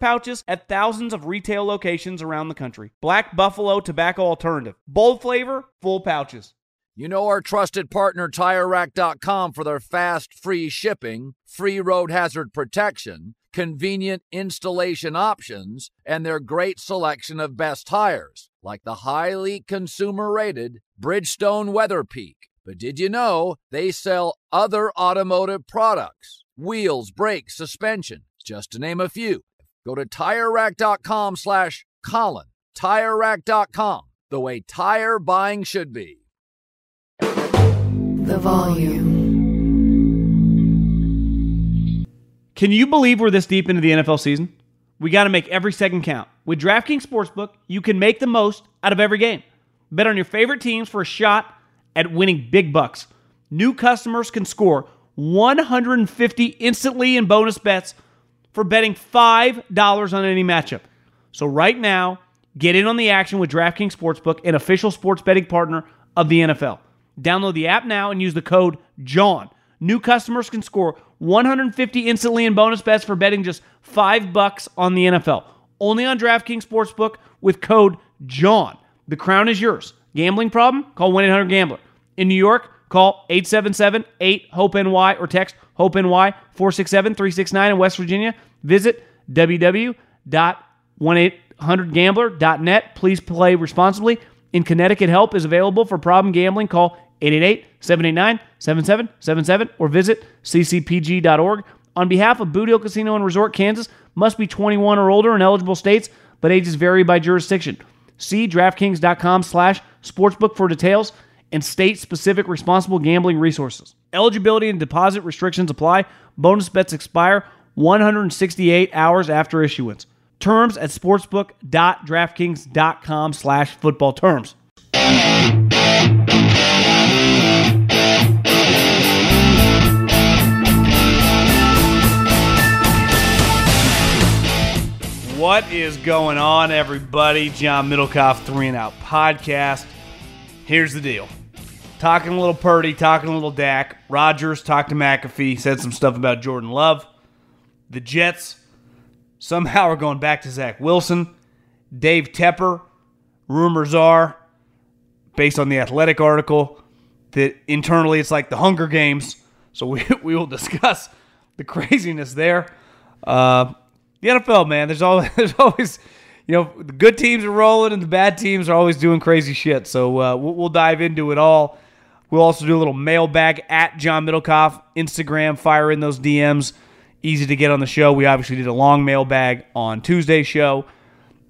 pouches at thousands of retail locations around the country. Black Buffalo Tobacco Alternative. Bold flavor, full pouches. You know our trusted partner TireRack.com for their fast, free shipping, free road hazard protection, convenient installation options, and their great selection of best tires, like the highly consumer rated Bridgestone Weather Peak. But did you know they sell other automotive products? Wheels, brakes, suspension, just to name a few. Go to TireRack.com slash Colin. TireRack.com, the way tire buying should be. The volume. Can you believe we're this deep into the NFL season? We got to make every second count. With DraftKings Sportsbook, you can make the most out of every game. Bet on your favorite teams for a shot at winning big bucks. New customers can score 150 instantly in bonus bets for betting $5 on any matchup. So right now, get in on the action with DraftKings Sportsbook, an official sports betting partner of the NFL. Download the app now and use the code JOHN. New customers can score 150 instantly in bonus bets for betting just 5 bucks on the NFL. Only on DraftKings Sportsbook with code JOHN. The crown is yours. Gambling problem? Call 1-800-GAMBLER. In New York, call 877-8-HOPE-NY or text HOPE-NY 467-369 in West Virginia. Visit www.1800gambler.net. Please play responsibly. In Connecticut, help is available for problem gambling. Call 888-789-7777 or visit ccpg.org. On behalf of Boot Hill Casino and Resort, Kansas, must be 21 or older in eligible states, but ages vary by jurisdiction. See DraftKings.com slash sportsbook for details and state-specific responsible gambling resources. Eligibility and deposit restrictions apply. Bonus bets expire 168 hours after issuance. Terms at sportsbook.draftkings.com slash football terms. What is going on, everybody? John Middlekauff, Three and Out Podcast. Here's the deal. Talking a little Purdy, talking a little Dak. Rodgers talked to McAfee, said some stuff about Jordan Love. The Jets somehow are going back to Zach Wilson. Dave Tepper, rumors are, based on the athletic article, that internally it's like the Hunger Games. So we, we will discuss the craziness there. Uh, the NFL, man, there's always, there's always, you know, the good teams are rolling and the bad teams are always doing crazy shit. So uh, we'll, we'll dive into it all. We'll also do a little mailbag at John Middlekauff, Instagram, fire in those DMs. Easy to get on the show. We obviously did a long mailbag on Tuesday's show.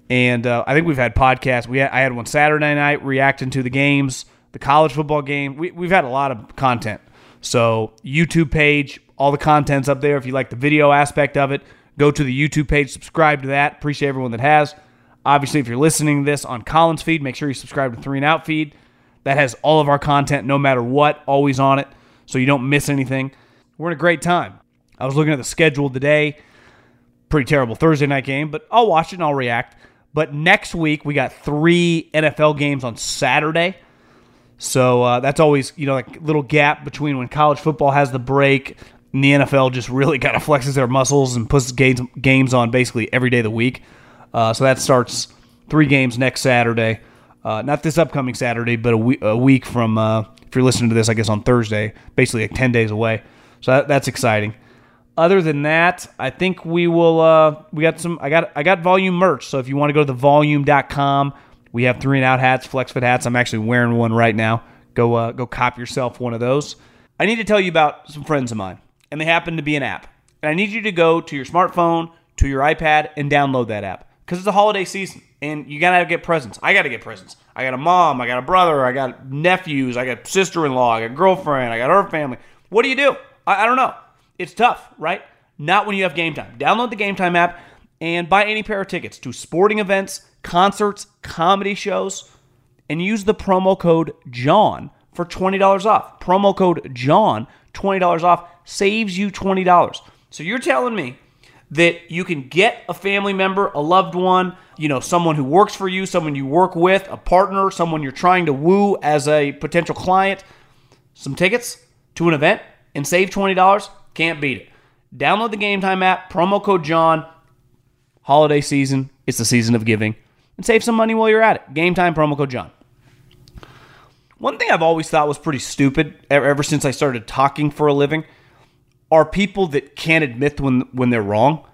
And uh, I think we've had podcasts. We had, I had one Saturday night reacting to the games, the college football game. We, we've had a lot of content. So YouTube page, all the content's up there. If you like the video aspect of it, go to the YouTube page, subscribe to that. Appreciate everyone that has. Obviously, if you're listening to this on Colin's feed, make sure you subscribe to Three and Out feed. That has all of our content, no matter what, always on it, so you don't miss anything. We're in a great time. I was looking at the schedule today. Pretty terrible Thursday night game, but I'll watch it and I'll react. But next week we got three NFL games on Saturday. So uh, that's always you know like little gap between when college football has the break and the NFL just really kind of flexes their muscles and puts games on basically every day of the week. Uh, so that starts three games next Saturday. Uh, not this upcoming Saturday, but a, we- a week from, uh, if you're listening to this, I guess on Thursday, basically like 10 days away. So that, that's exciting. Other than that, I think we will. Uh, we got some. I got. I got volume merch. So if you want to go to thevolume.com, we have three and out hats, flex fit hats. I'm actually wearing one right now. Go. Uh, go cop yourself one of those. I need to tell you about some friends of mine, and they happen to be an app. And I need you to go to your smartphone, to your iPad, and download that app because it's the holiday season, and you gotta get presents. I gotta get presents. I got a mom. I got a brother. I got nephews. I got sister-in-law. I got girlfriend. I got her family. What do you do? I, I don't know. It's tough, right? Not when you have Gametime. Download the Gametime app and buy any pair of tickets to sporting events, concerts, comedy shows, and use the promo code JOHN for $20 off. Promo code JOHN, $20 off, saves you $20. So you're telling me that you can get a family member, a loved one, you know, someone who works for you, someone you work with, a partner, someone you're trying to woo as a potential client, some tickets to an event and save $20? Can't beat it. Download the Gametime app, promo code John. Holiday season, it's the season of giving, and save some money while you're at it. Gametime, promo code John. One thing I've always thought was pretty stupid ever since I started talking for a living are people that can't admit when when they're wrong.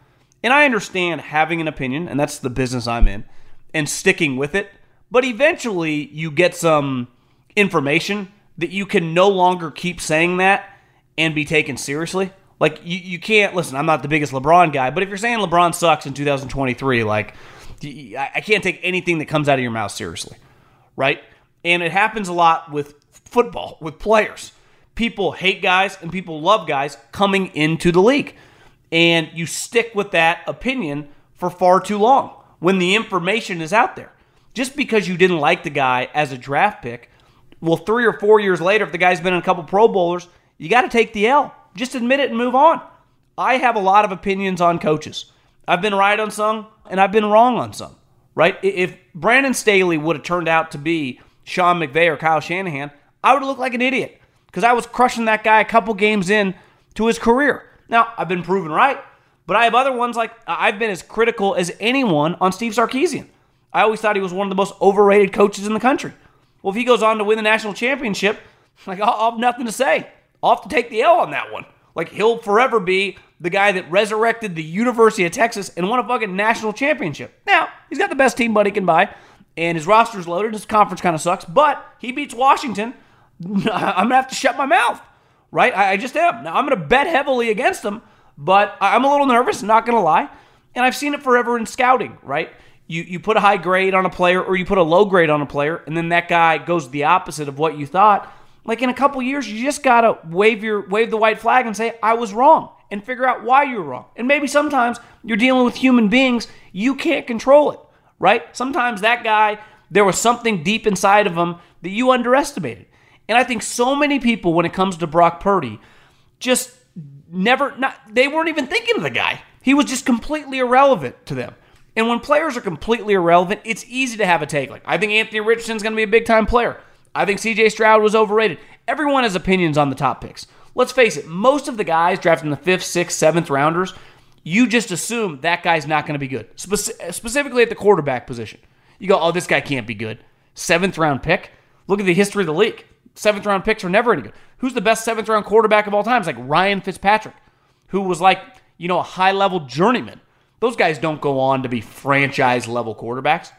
And I understand having an opinion, and that's the business I'm in, and sticking with it. But eventually, you get some information that you can no longer keep saying that and be taken seriously. Like you, you can't listen. I'm not the biggest LeBron guy, but if you're saying LeBron sucks in 2023, like I can't take anything that comes out of your mouth seriously, right? And it happens a lot with football, with players. People hate guys and people love guys coming into the league. And you stick with that opinion for far too long when the information is out there. Just because you didn't like the guy as a draft pick, well, three or four years later, if the guy's been in a couple Pro Bowlers, you got to take the L. Just admit it and move on. I have a lot of opinions on coaches. I've been right on some, and I've been wrong on some. Right? If Brandon Staley would have turned out to be Sean McVay or Kyle Shanahan, I would have looked like an idiot because I was crushing that guy a couple games in to his career. Now, I've been proven right, but I have other ones like I've been as critical as anyone on Steve Sarkisian. I always thought he was one of the most overrated coaches in the country. Well, if he goes on to win the national championship, like I'll, have nothing to say. I'll have to take the L on that one. Like he'll forever be the guy that resurrected the University of Texas and won a fucking national championship. Now, he's got the best team buddy can buy, and his roster's loaded. His conference kind of sucks, but he beats Washington. I'm gonna have to shut my mouth, right? I, just am. Now I'm gonna bet heavily against them, but I'm a little nervous, not gonna lie. And I've seen it forever in scouting, right? You you put a high grade on a player or you put a low grade on a player, and then that guy goes the opposite of what you thought like in a couple years, you just gotta wave your wave the white flag and say, I was wrong, and figure out why you were wrong. And maybe sometimes you're dealing with human beings, you can't control it, right? Sometimes that guy, there was something deep inside of him that you underestimated. And I think so many people, when it comes to Brock Purdy, just never not they weren't even thinking of the guy. He was just completely irrelevant to them. And when players are completely irrelevant, it's easy to have a take. Like, I think Anthony Richardson's going to be a big time player. I think CJ Stroud was overrated. Everyone has opinions on the top picks. Let's face it, most of the guys drafted in the fifth, sixth, seventh rounders, you just assume that guy's not going to be good, Spe- specifically at the quarterback position. You go, oh, this guy can't be good. Seventh round pick? Look at the history of the league. Seventh round picks are never any good. Who's the best seventh round quarterback of all time? It's like Ryan Fitzpatrick, who was like, you know, a high level journeyman. Those guys don't go on to be franchise level quarterbacks.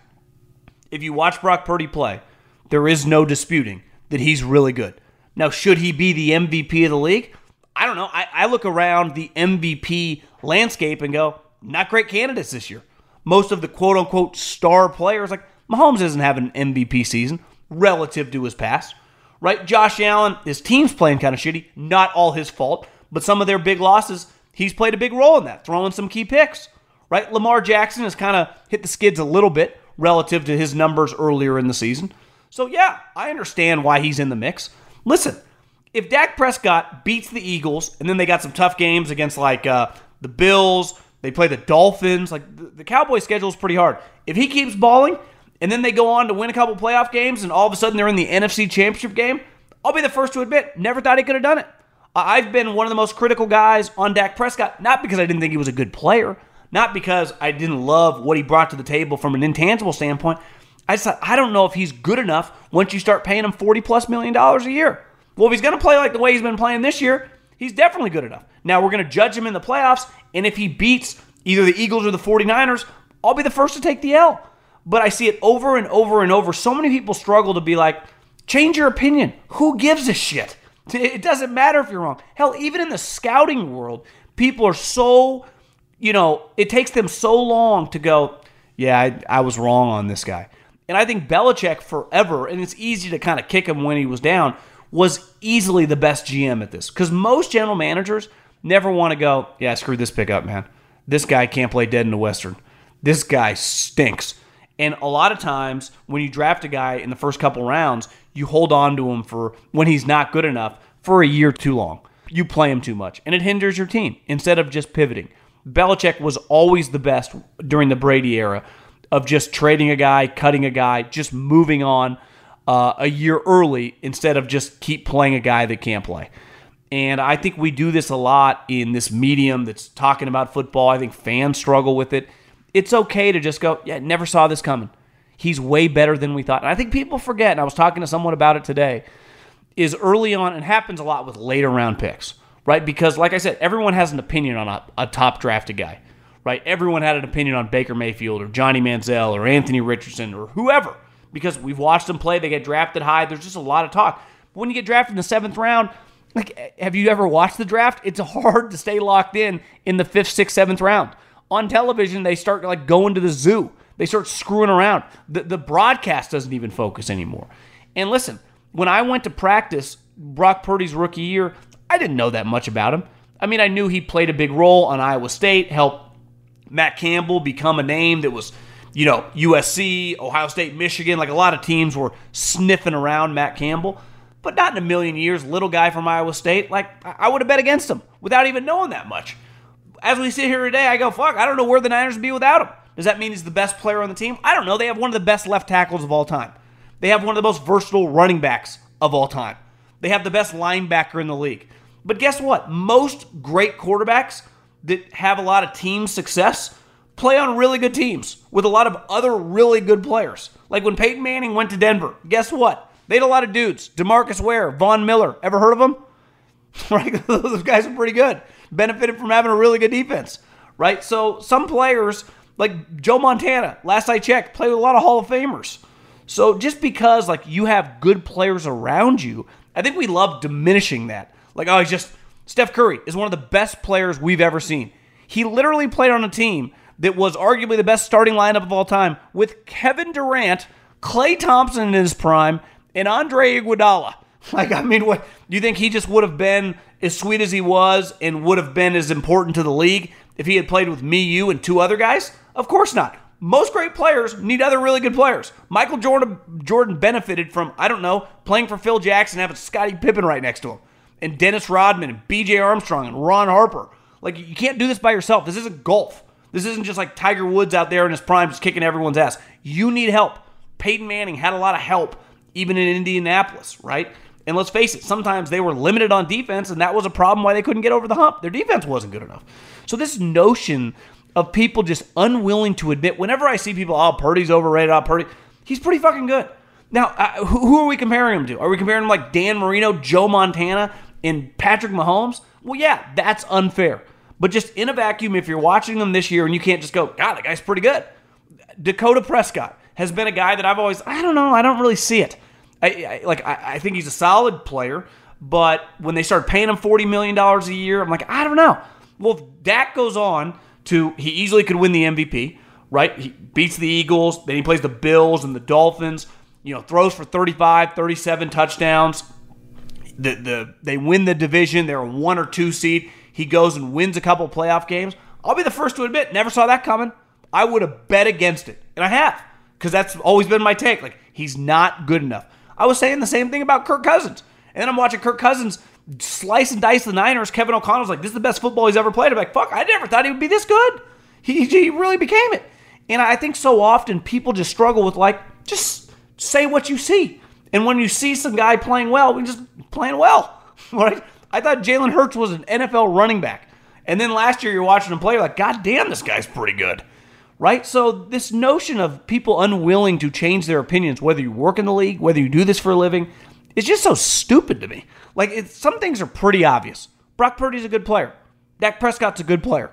If you watch Brock Purdy play, there is no disputing that he's really good. Now, should he be the MVP of the league? I don't know. I, I look around the MVP landscape and go, not great candidates this year. Most of the quote unquote star players, like Mahomes doesn't have an MVP season relative to his past, right? Josh Allen, his team's playing kind of shitty. Not all his fault, but some of their big losses, he's played a big role in that, throwing some key picks, right? Lamar Jackson has kind of hit the skids a little bit relative to his numbers earlier in the season. So, yeah, I understand why he's in the mix. Listen, if Dak Prescott beats the Eagles and then they got some tough games against like uh, the Bills, they play the Dolphins, like the, the Cowboys schedule is pretty hard. If he keeps balling and then they go on to win a couple playoff games and all of a sudden they're in the NFC Championship game, I'll be the first to admit, never thought he could have done it. I've been one of the most critical guys on Dak Prescott, not because I didn't think he was a good player, not because I didn't love what he brought to the table from an intangible standpoint. I just thought, I don't know if he's good enough once you start paying him 40 plus million dollars a year. Well, if he's going to play like the way he's been playing this year, he's definitely good enough. Now we're going to judge him in the playoffs, and if he beats either the Eagles or the 49ers, I'll be the first to take the L. But I see it over and over and over. So many people struggle to be like, change your opinion. Who gives a shit? It doesn't matter if you're wrong. Hell, even in the scouting world, people are so, you know, it takes them so long to go, yeah, I, I was wrong on this guy. And I think Belichick forever, and it's easy to kind of kick him when he was down, was easily the best GM at this. Because most general managers never want to go, yeah, screw this pickup, man. This guy can't play dead in the Western. This guy stinks. And a lot of times when you draft a guy in the first couple rounds, you hold on to him for when he's not good enough for a year too long. You play him too much, and it hinders your team instead of just pivoting. Belichick was always the best during the Brady era of just trading a guy, cutting a guy, just moving on uh, a year early instead of just keep playing a guy that can't play. And I think we do this a lot in this medium that's talking about football. I think fans struggle with it. It's okay to just go, yeah, never saw this coming. He's way better than we thought. And I think people forget, and I was talking to someone about it today, is early on, and happens a lot with later round picks, right? Because, like I said, everyone has an opinion on a, a top drafted guy, right? Everyone had an opinion on Baker Mayfield or Johnny Manziel or Anthony Richardson or whoever because we've watched them play. They get drafted high. There's just a lot of talk. But when you get drafted in the seventh round, like, have you ever watched the draft? It's hard to stay locked in in the fifth, sixth, seventh round. On television, they start like going to the zoo. They start screwing around. The, the broadcast doesn't even focus anymore. And listen, when I went to practice Brock Purdy's rookie year, I didn't know that much about him. I mean, I knew he played a big role on Iowa State, helped Matt Campbell become a name that was, you know, USC, Ohio State, Michigan. Like a lot of teams were sniffing around Matt Campbell, but not in a million years. Little guy from Iowa State, like I would have bet against him without even knowing that much. As we sit here today, I go, fuck, I don't know where the Niners would be without him. Does that mean he's the best player on the team? I don't know. They have one of the best left tackles of all time. They have one of the most versatile running backs of all time. They have the best linebacker in the league. But guess what? Most great quarterbacks that have a lot of team success play on really good teams with a lot of other really good players. Like when Peyton Manning went to Denver, guess what? They had a lot of dudes. Demarcus Ware, Von Miller. Ever heard of them? right? Those guys are pretty good. Benefited from having a really good defense, right? So some players like Joe Montana, last I checked, played with a lot of Hall of Famers. So just because like you have good players around you, I think we love diminishing that. Like, oh, he's just Steph Curry is one of the best players we've ever seen. He literally played on a team that was arguably the best starting lineup of all time with Kevin Durant, Klay Thompson in his prime, and Andre Iguodala. Like, I mean, what do you think he just would have been as sweet as he was and would have been as important to the league if he had played with me, you, and two other guys? Of course not. Most great players need other really good players. Michael Jordan Jordan benefited from, I don't know, playing for Phil Jackson, having Scottie Pippen right next to him, and Dennis Rodman and BJ Armstrong and Ron Harper. Like you can't do this by yourself. This isn't golf. This isn't just like Tiger Woods out there in his prime just kicking everyone's ass. You need help. Peyton Manning had a lot of help even in Indianapolis, right? And let's face it, sometimes they were limited on defense, and that was a problem why they couldn't get over the hump. Their defense wasn't good enough. So this notion of people just unwilling to admit. Whenever I see people, oh, Purdy's overrated, oh, Purdy, he's pretty fucking good. Now, uh, who, are we comparing him to? Are we comparing him like Dan Marino, Joe Montana, and Patrick Mahomes? Well, yeah, that's unfair. But just in a vacuum, if you're watching them this year and you can't just go, God, the guy's pretty good. Dakota Prescott has been a guy that I've always, I don't know, I don't really see it. I, I like, I, I think he's a solid player, but when they start paying him $40 million a year, I'm like, I don't know. Well, if Dak goes on to he easily could win the MVP, right? He beats the Eagles, then he plays the Bills and the Dolphins, you know, throws for 35, 37 touchdowns. The, the they win the division, they're a one or two seed. He goes and wins a couple playoff games. I'll be the first to admit, never saw that coming. I would have bet against it. And I have, because that's always been my take. Like, he's not good enough. I was saying the same thing about Kirk Cousins. And then I'm watching Kirk Cousins slice and dice the Niners. Kevin O'Connell's like, this is the best football he's ever played. I'm like, fuck, I never thought he would be this good. He, he really became it. And I think so often people just struggle with like, just say what you see. And when you see some guy playing well, we just playing well, right? I thought Jalen Hurts was an NFL running back. And then last year you're watching him play, like, God damn, this guy's pretty good, right? So this notion of people unwilling to change their opinions, whether you work in the league, whether you do this for a living, is just so stupid to me. Like some things are pretty obvious. Brock Purdy's a good player. Dak Prescott's a good player.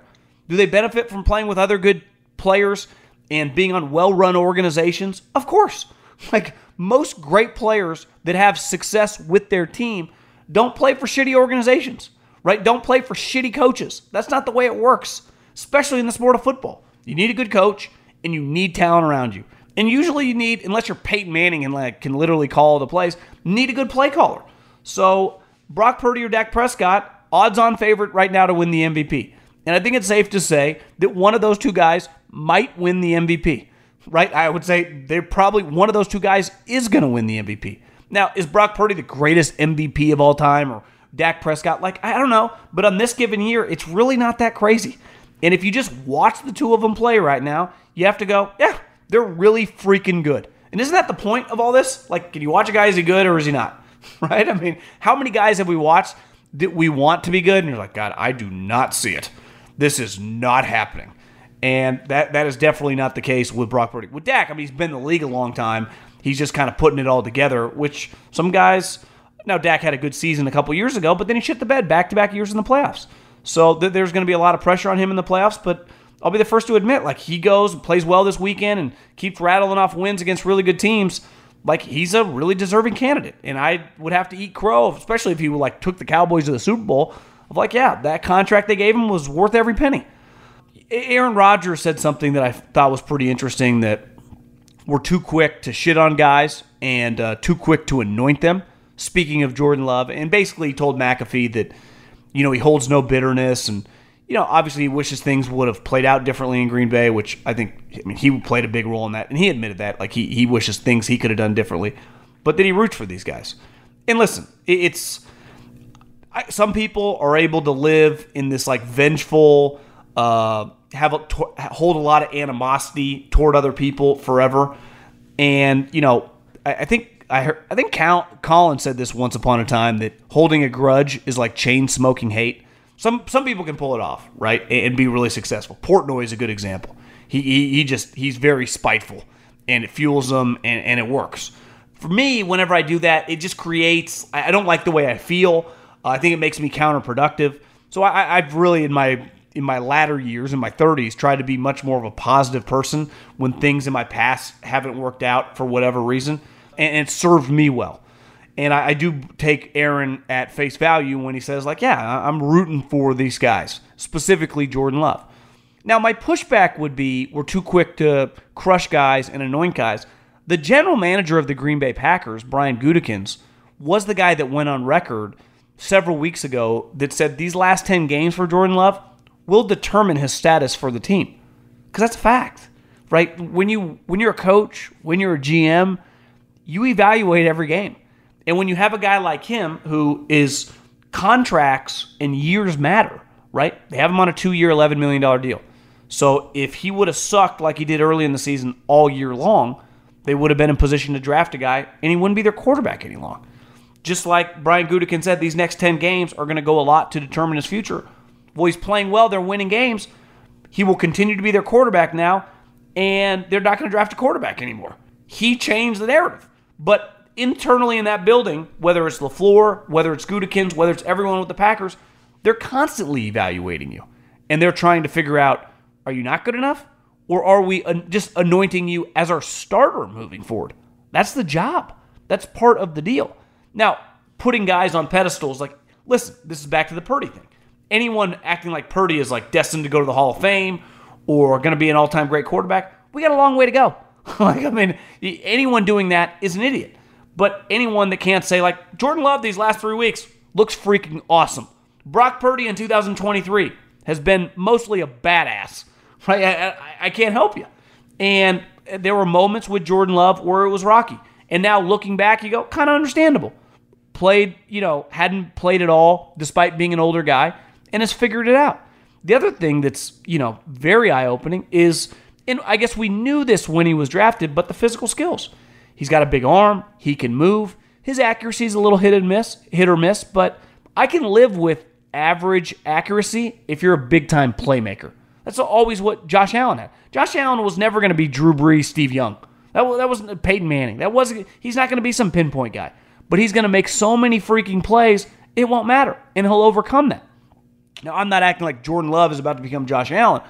Do they benefit from playing with other good players and being on well-run organizations? Of course. Like most great players that have success with their team don't play for shitty organizations, right? Don't play for shitty coaches. That's not the way it works, especially in the sport of football. You need a good coach and you need talent around you. And usually you need, unless you're Peyton Manning and like can literally call the plays, need a good play caller. So Brock Purdy or Dak Prescott, odds on favorite right now to win the MVP. And I think it's safe to say that one of those two guys might win the MVP. Right? I would say they're probably one of those two guys is going to win the MVP. Now, is Brock Purdy the greatest MVP of all time or Dak Prescott? Like, I don't know. But on this given year, it's really not that crazy. And if you just watch the two of them play right now, you have to go, yeah, they're really freaking good. And isn't that the point of all this? Like, can you watch a guy, is he good or is he not? Right? I mean, how many guys have we watched that we want to be good? And you're like, God, I do not see it. This is not happening. And that that is definitely not the case with Brock Purdy. With Dak, I mean, he's been in the league a long time. He's just kind of putting it all together, which some guys, now Dak had a good season a couple years ago, but then he shit the bed back to back years in the playoffs. So th- there's going to be a lot of pressure on him in the playoffs, but I'll be the first to admit, like he goes and plays well this weekend and keeps rattling off wins against really good teams. Like he's a really deserving candidate, and I would have to eat crow, especially if he like took the Cowboys to the Super Bowl. Of like, yeah, that contract they gave him was worth every penny. Aaron Rodgers said something that I thought was pretty interesting that we're too quick to shit on guys and uh, too quick to anoint them. Speaking of Jordan Love, and basically told McAfee that you know, he holds no bitterness and you know, obviously he wishes things would have played out differently in Green Bay, which I think I mean he played a big role in that and he admitted that. Like he he wishes things he could have done differently. But then he roots for these guys. And listen, it's I, some people are able to live in this like vengeful uh have a, hold a lot of animosity toward other people forever. And you know, I, I think I heard, I think Count Colin said this once upon a time that holding a grudge is like chain smoking hate. Some some people can pull it off, right, and be really successful. Portnoy is a good example. He he, he just he's very spiteful, and it fuels him, and, and it works. For me, whenever I do that, it just creates. I don't like the way I feel. Uh, I think it makes me counterproductive. So I, I've really in my in my latter years, in my 30s, tried to be much more of a positive person when things in my past haven't worked out for whatever reason and it served me well. And I, I, do take Aaron at face value when he says, like, yeah, I'm rooting for these guys, specifically Jordan Love. Now, my pushback would be we're too quick to crush guys and anoint guys. The general manager of the Green Bay Packers, Brian Gutekunst, was the guy that went on record several weeks ago that said these last 10 games for Jordan Love will determine his status for the team. Because that's a fact, right? When, you, when you're a coach, when you're a GM, you evaluate every game. And when you have a guy like him who is contracts and years matter, right? They have him on a two year, $11 million deal. So if he would have sucked like he did early in the season all year long, they would have been in position to draft a guy and he wouldn't be their quarterback any long. Just like Brian Gutekunst said, these next 10 games are going to go a lot to determine his future. Well, he's playing well, they're winning games. He will continue to be their quarterback now, and they're not going to draft a quarterback anymore. He changed the narrative. But internally in that building, whether it's LaFleur, whether it's Gutekunst, whether it's everyone with the Packers, they're constantly evaluating you. And they're trying to figure out are you not good enough? Or are we just anointing you as our starter moving forward? That's the job. That's part of the deal. Now, putting guys on pedestals, like, listen, this is back to the Purdy thing. Anyone acting like Purdy is like destined to go to the Hall of Fame or going to be an all time great quarterback, we got a long way to go. like, I mean, anyone doing that is an idiot. But anyone that can't say, like, Jordan Love these last three weeks looks freaking awesome. Brock Purdy in 2023 has been mostly a badass. Right? I, I, I can't help you. And there were moments with Jordan Love where it was rocky. And now looking back, you go, kind of understandable. Played, you know, hadn't played at all despite being an older guy and has figured it out. The other thing that's, you know, very eye opening is and I guess we knew this when he was drafted, but the physical skills. He's got a big arm, he can move. His accuracy is a little hit and miss, hit or miss, but I can live with average accuracy if you're a big time playmaker. That's always what Josh Allen had. Josh Allen was never going to be Drew Brees, Steve Young. That, that wasn't uh, Peyton Manning. That wasn't. He's not going to be some pinpoint guy, but he's going to make so many freaking plays, it won't matter, and he'll overcome that. Now, I'm not acting like Jordan Love is about to become Josh Allen,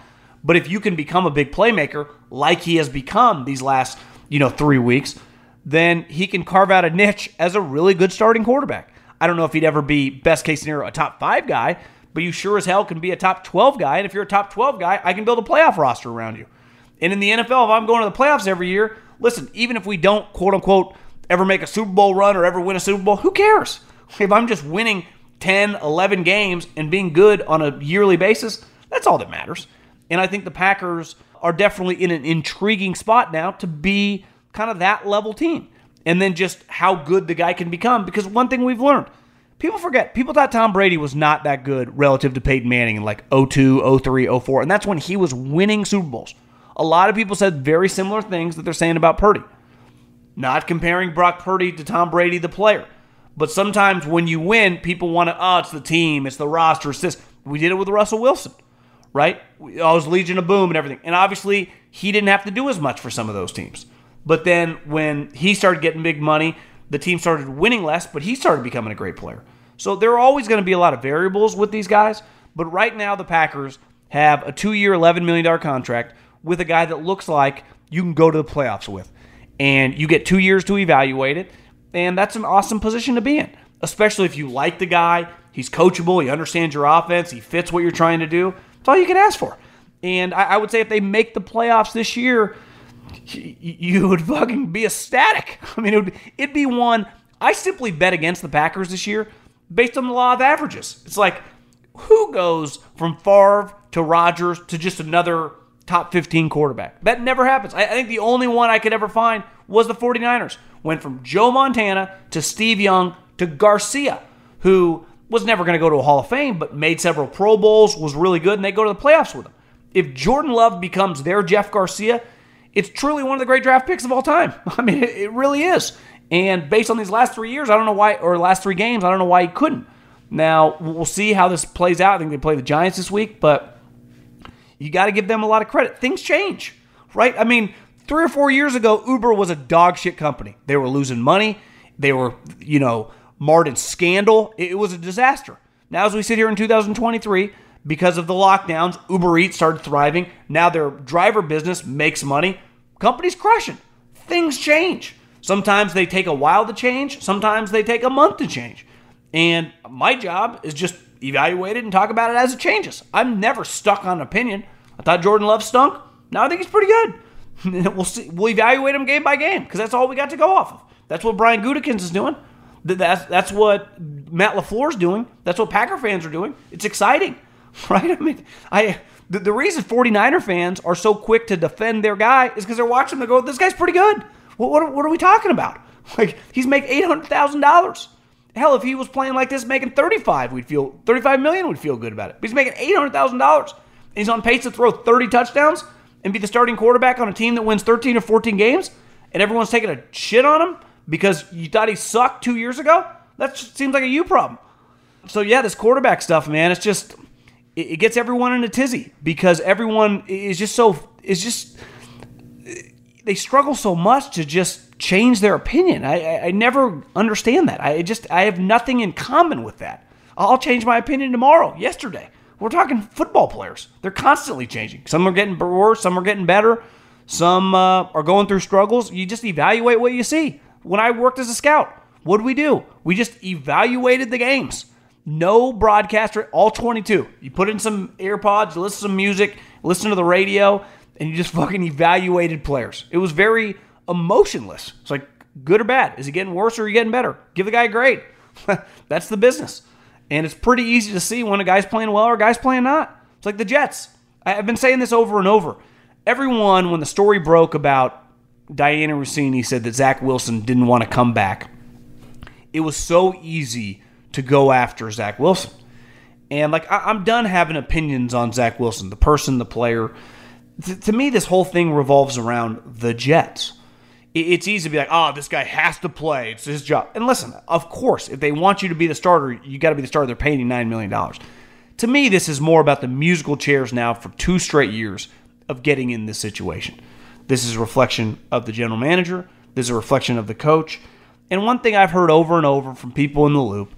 but if you can become a big playmaker like he has become these last, you know, three weeks, then he can carve out a niche as a really good starting quarterback. I don't know if he'd ever be best case scenario a top five guy, but you sure as hell can be a top 12 guy. And if you're a top 12 guy, I can build a playoff roster around you. And in the NFL, if I'm going to the playoffs every year, listen, even if we don't quote unquote ever make a Super Bowl run or ever win a Super Bowl, who cares? If I'm just winning 10, 11 games and being good on a yearly basis, that's all that matters. And I think the Packers are definitely in an intriguing spot now to be kind of that level team. And then just how good the guy can become. Because one thing we've learned, people forget, people thought Tom Brady was not that good relative to Peyton Manning in like 02, 03, 04. And that's when he was winning Super Bowls. A lot of people said very similar things that they're saying about Purdy. Not comparing Brock Purdy to Tom Brady, the player. But sometimes when you win, people want to, oh, it's the team, it's the roster, it's this. We did it with Russell Wilson, right? I was Legion of Boom and everything. And obviously, he didn't have to do as much for some of those teams. But then when he started getting big money, the team started winning less, but he started becoming a great player. So there are always going to be a lot of variables with these guys. But right now, the Packers have a two year, $11 million contract with a guy that looks like you can go to the playoffs with. And you get two years to evaluate it. And that's an awesome position to be in, especially if you like the guy. He's coachable. He understands your offense. He fits what you're trying to do. That's all you can ask for. And I, I would say if they make the playoffs this year, you would fucking be ecstatic. I mean, it would, it'd be one. I simply bet against the Packers this year based on the law of averages. It's like, who goes from Favre to Rodgers to just another top 15 quarterback? That never happens. I, I think the only one I could ever find was the 49ers. Went from Joe Montana to Steve Young to Garcia, who was never going to go to a Hall of Fame, but made several Pro Bowls, was really good, and they go to the playoffs with him. If Jordan Love becomes their Jeff Garcia, it's truly one of the great draft picks of all time. I mean, it, really is. And based on these last three years, I don't know why, or last three games, I don't know why he couldn't. Now, we'll see how this plays out. I think they play the Giants this week, but you got to give them a lot of credit. Things change, right? I mean, three or four years ago, Uber was a dog shit company. They were losing money. They were, you know, marred in scandal. It was a disaster. Now, as we sit here in 2023, because of the lockdowns, Uber Eats started thriving. Now their driver business makes money. Companies crushing. Things change. Sometimes they take a while to change, sometimes they take a month to change. And my job is just evaluate it and talk about it as it changes. I'm never stuck on an opinion. I thought Jordan Love stunk. Now I think he's pretty good. we'll see. We'll evaluate him game by game because that's all we got to go off of. That's what Brian Gutekunst is doing. That's that's what Matt LaFleur's doing. That's what Packer fans are doing. It's exciting. right? I mean, I the, the reason 49er fans are so quick to defend their guy is because they're watching them go, this guy's pretty good. What, what, what are we talking about? Like, he's making $800,000. Hell, if he was playing like this, making 35, we'd feel 35 million, we'd feel good about it. But he's making $800,000. He's on pace to throw 30 touchdowns and be the starting quarterback on a team that wins 13 or 14 games, and everyone's taking a shit on him because you thought he sucked two years ago. That seems like a you problem. So yeah, this quarterback stuff, man, it's just it gets everyone in a tizzy because everyone is just so is just they struggle so much to just change their opinion. I, I never understand that. I just I have nothing in common with that. I'll change my opinion tomorrow. Yesterday, we're talking football players. They're constantly changing. Some are getting worse. Some are getting better. Some uh, are going through struggles. You just evaluate what you see. When I worked as a scout, what did we do? We just evaluated the games. No broadcaster, all 22. You put in some AirPods, listen to some music, listen to the radio, and you just fucking evaluated players. It was very emotionless. It's like, good or bad? Is he getting worse or are you getting better? Give the guy a grade. That's the business. And it's pretty easy to see when a guy's playing well or a guy's playing not. It's like the Jets. I've been saying this over and over. Everyone, when the story broke about Dianna Russini said that Zach Wilson didn't want to come back, it was so easy to go after Zach Wilson. And like I, am done having opinions on Zach Wilson, the person, the player. Th- to me, this whole thing revolves around the Jets. it's easy to be like, oh, this guy has to play. It's his job. And listen, of course, if they want you to be the starter, you got to be the starter. They're paying you $9 million. To me, this is more about the musical chairs now for two straight years of getting in this situation. This is a reflection of the general manager, this is a reflection of the coach. And one thing I've heard over and over from people in the loop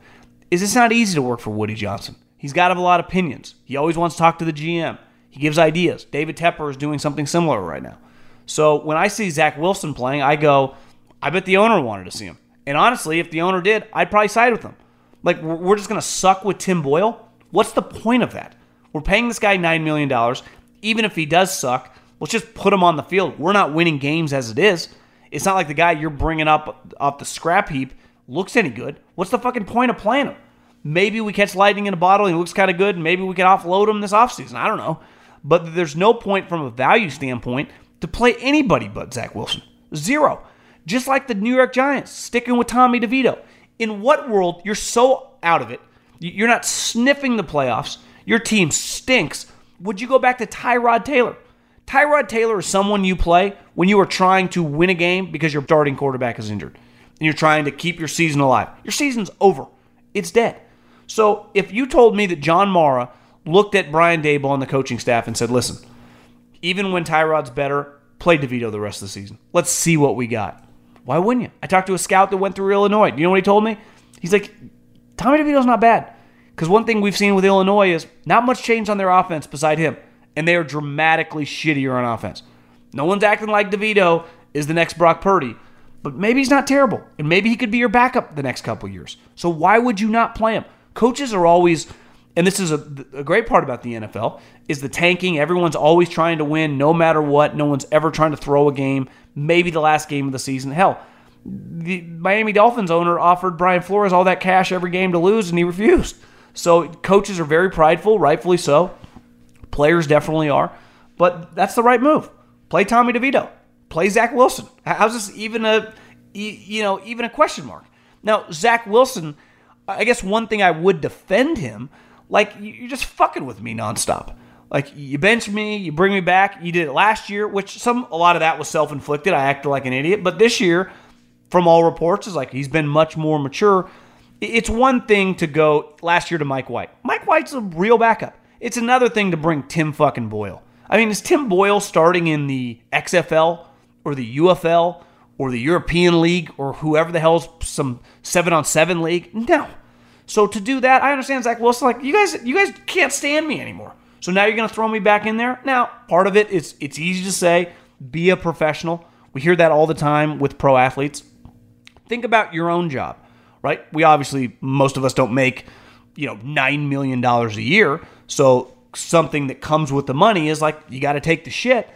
is it's not easy to work for Woody Johnson. He's got a lot of opinions. He always wants to talk to the GM. He gives ideas. David Tepper is doing something similar right now. So when I see Zach Wilson playing, I go, I bet the owner wanted to see him. And honestly, if the owner did, I'd probably side with him. Like, we're just going to suck with Tim Boyle? What's the point of that? We're paying this guy $9 million. Even if he does suck, let's just put him on the field. We're not winning games as it is. It's not like the guy you're bringing up off the scrap heap looks any good. What's the fucking point of playing him? Maybe we catch lightning in a bottle and he looks kind of good. Maybe we can offload him this offseason. I don't know. But there's no point from a value standpoint to play anybody but Zach Wilson. Zero. Just like the New York Giants, sticking with Tommy DeVito. In what world you're so out of it, you're not sniffing the playoffs, your team stinks, would you go back to Tyrod Taylor? Tyrod Taylor is someone you play when you are trying to win a game because your starting quarterback is injured and you're trying to keep your season alive. Your season's over, it's dead. So if you told me that John Mara looked at Brian Daboll and the coaching staff and said, listen, even when Tyrod's better, play DeVito the rest of the season. Let's see what we got. Why wouldn't you? I talked to a scout that went through Illinois. Do you know what he told me? He's like, Tommy DeVito's not bad. Because one thing we've seen with Illinois is not much change on their offense beside him, and they are dramatically shittier on offense. No one's acting like DeVito is the next Brock Purdy, but maybe he's not terrible, and maybe he could be your backup the next couple years. So why would you not play him? Coaches are always, and this is a, a great part about the NFL, is the tanking. Everyone's always trying to win no matter what. No one's ever trying to throw a game, maybe the last game of the season. Hell, the Miami Dolphins owner offered Brian Flores all that cash every game to lose, and he refused. So coaches are very prideful, rightfully so. Players definitely are, but that's the right move. Play Tommy DeVito. Play Zach Wilson. How's this even a you know even a question mark? Now Zach Wilson I guess one thing I would defend him, like you're just fucking with me nonstop. Like you bench me, you bring me back. You did it last year, which some a lot of that was self inflicted. I acted like an idiot, but this year, from all reports, is like he's been much more mature. It's one thing to go last year to Mike White. Mike White's a real backup. It's another thing to bring Tim fucking Boyle. I mean, is Tim Boyle starting in the XFL or the UFL or the European League or whoever the hell's some seven on seven league. No. So to do that, I understand Zach Wilson. Like you guys, you guys can't stand me anymore. So now you're to throw me back in there. Now, part of it is it's easy to say, be a professional. We hear that all the time with pro athletes. Think about your own job, right? We obviously most of us don't make, you know, nine million dollars a year. So something that comes with the money is like you got to take the shit.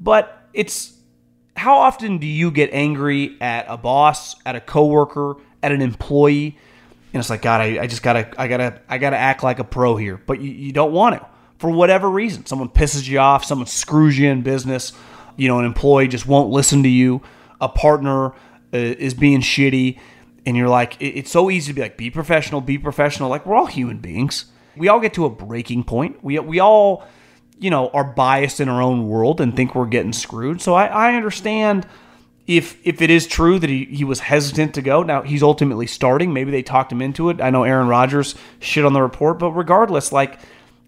But it's how often do you get angry at a boss, at a coworker, at an employee? And it's like, God, I, I just gotta, I gotta, I gotta act like a pro here. But you, you don't want to for whatever reason. Someone pisses you off, someone screws you in business. You know, an employee just won't listen to you. A partner uh, is being shitty, and you're like, it, it's so easy to be like, be professional, be professional. Like we're all human beings. We all get to a breaking point. We we all you know, are biased in our own world and think we're getting screwed. So I, I understand if if it is true that he, he was hesitant to go. Now he's ultimately starting. Maybe they talked him into it. I know Aaron Rodgers shit on the report, but regardless, like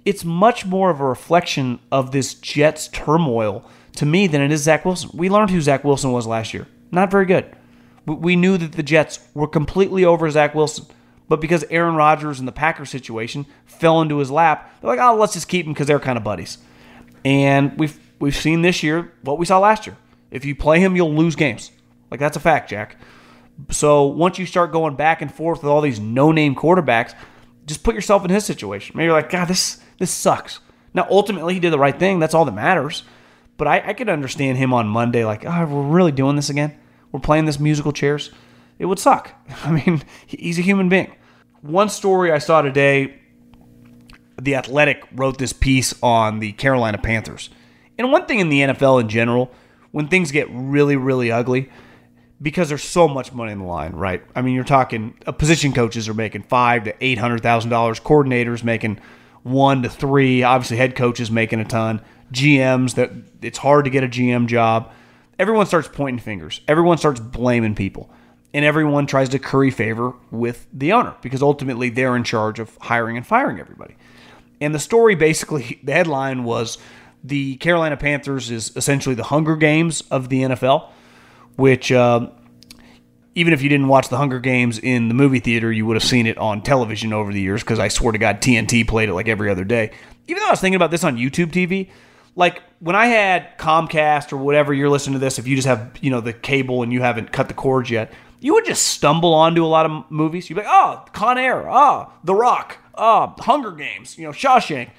it's much more of a reflection of this Jets turmoil to me than it is Zach Wilson. We learned who Zach Wilson was last year. Not very good. We knew that the Jets were completely over Zach Wilson. But because Aaron Rodgers and the Packers situation fell into his lap, they're like, oh, let's just keep him because they're kind of buddies. And we've we've seen this year what we saw last year. If you play him, you'll lose games. Like that's a fact, Jack. So once you start going back and forth with all these no-name quarterbacks, just put yourself in his situation. Maybe you're like, God, this this sucks. Now, ultimately, he did the right thing. That's all that matters. But I, I could understand him on Monday, like, oh, we're really doing this again. We're playing this musical chairs. It would suck. I mean, he's a human being. One story I saw today The Athletic wrote this piece on the Carolina Panthers. And one thing in the NFL in general, when things get really, really ugly, because there's so much money in the line, right? I mean, you're talking uh, position coaches are making five to eight hundred thousand dollars, coordinators making one to three, obviously head coaches making a ton, GMs that it's hard to get a GM job. Everyone starts pointing fingers. Everyone starts blaming people and everyone tries to curry favor with the owner because ultimately they're in charge of hiring and firing everybody. And the story basically, the headline was the Carolina Panthers is essentially the Hunger Games of the NFL, which uh, even if you didn't watch the Hunger Games in the movie theater, you would have seen it on television over the years because I swear to God, TNT played it like every other day. Even though I was thinking about this on YouTube TV, like when I had Comcast or whatever you're listening to this, if you just have you know the cable and you haven't cut the cords yet, you would just stumble onto a lot of movies. You'd be like, oh, Con Air, oh, The Rock, oh, Hunger Games, you know, Shawshank.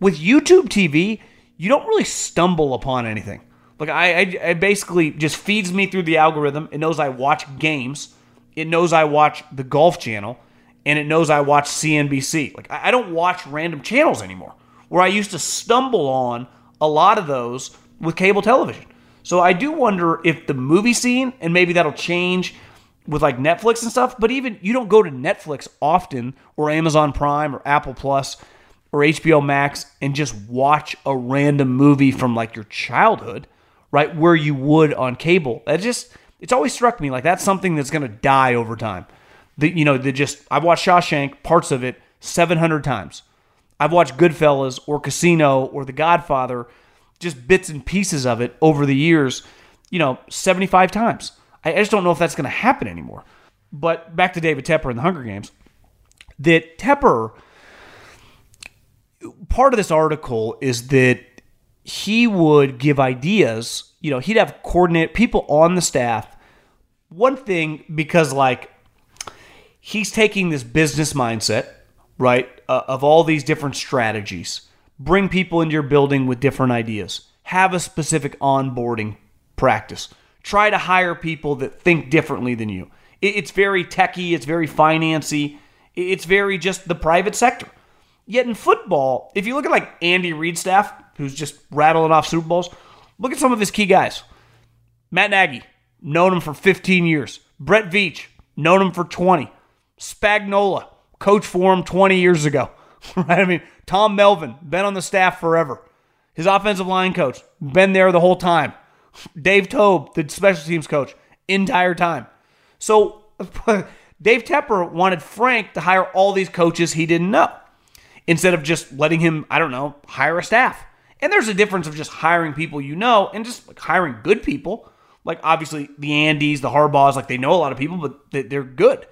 With YouTube TV, you don't really stumble upon anything. Like I, I, it basically just feeds me through the algorithm. It knows I watch games. It knows I watch the Golf Channel, and it knows I watch CNBC. Like I, I don't watch random channels anymore. Where I used to stumble on a lot of those with cable television. So I do wonder if the movie scene, and maybe that'll change with like Netflix and stuff, but even you don't go to Netflix often or Amazon Prime or Apple Plus or HBO Max and just watch a random movie from like your childhood, right? Where you would on cable. That just it's always struck me like that's something that's going to die over time. The you know, the just I've watched Shawshank parts of it 700 times. I've watched Goodfellas or Casino or The Godfather, just bits and pieces of it over the years, you know, 75 times. I just don't know if that's going to happen anymore. But back to David Tepper and the Hunger Games, that Tepper, part of this article is that he would give ideas. You know, he'd have coordinate people on the staff. One thing, because like he's taking this business mindset right, uh, of all these different strategies. Bring people into your building with different ideas. Have a specific onboarding practice. Try to hire people that think differently than you. It's very techy, it's very financy, it's very just the private sector. Yet in football, if you look at like Andy Reid staff, who's just rattling off Super Bowls, look at some of his key guys. Matt Nagy, known him for 15 years. Brett Veach, known him for 20. Spagnuolo, coach for him 20 years ago. Right? I mean, Tom Melvin, been on the staff forever. His offensive line coach, been there the whole time. Dave Toub, the special teams coach, entire time. So Dave Tepper wanted Frank to hire all these coaches he didn't know instead of just letting him, I don't know, hire a staff. And there's a difference of just hiring people you know and just like hiring good people. Like obviously the Andys, the Harbaughs, like they know a lot of people, but they're good.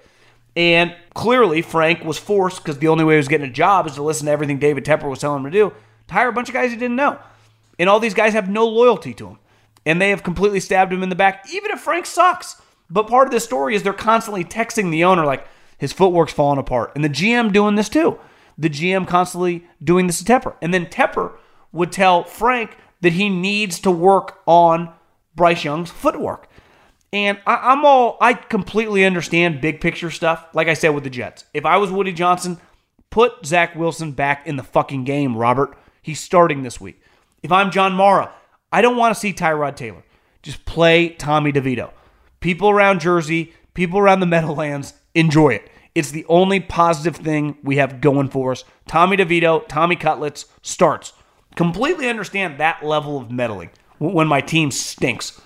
And clearly, Frank was forced because the only way he was getting a job is to listen to everything David Tepper was telling him to do to hire a bunch of guys he didn't know. And all these guys have no loyalty to him. And they have completely stabbed him in the back, even if Frank sucks. But part of this story is they're constantly texting the owner, like, his footwork's falling apart. And the GM doing this too. The GM constantly doing this to Tepper. And then Tepper would tell Frank that he needs to work on Bryce Young's footwork. And I, am all, I completely understand big picture stuff. Like I said with the Jets. If I was Woody Johnson, put Zach Wilson back in the fucking game, Robert. He's starting this week. If I'm John Mara, I don't want to see Tyrod Taylor. Just play Tommy DeVito. People around Jersey, people around the Meadowlands, enjoy it. It's the only positive thing we have going for us. Tommy DeVito, Tommy Cutlets starts. Completely understand that level of meddling when my team stinks.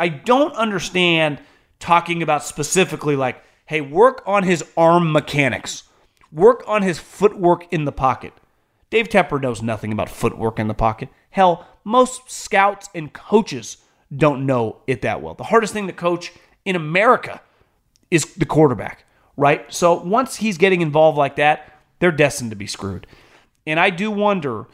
I don't understand talking about specifically like, hey, work on his arm mechanics, work on his footwork in the pocket. Dave Tepper knows nothing about footwork in the pocket. Hell, most scouts and coaches don't know it that well. The hardest thing to coach in America is the quarterback, right? So once he's getting involved like that, they're destined to be screwed. And I do wonder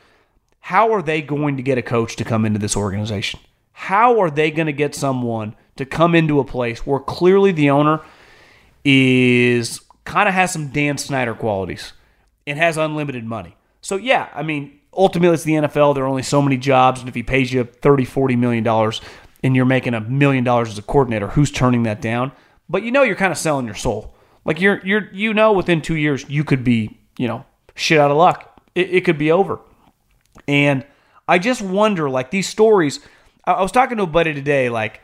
how are they going to get a coach to come into this organization? How are they going to get someone to come into a place where clearly the owner is kind of has some Dan Snyder qualities and has unlimited money? So, yeah, I mean, ultimately it's the NFL. There are only so many jobs. And if he pays you 30, 40 million dollars and you're making a million dollars as a coordinator, who's turning that down? But you know you're kind of selling your soul. Like you're you're you know within two years you could be, you know, shit out of luck. It, it could be over. And I just wonder, like these stories, I was talking to a buddy today, like,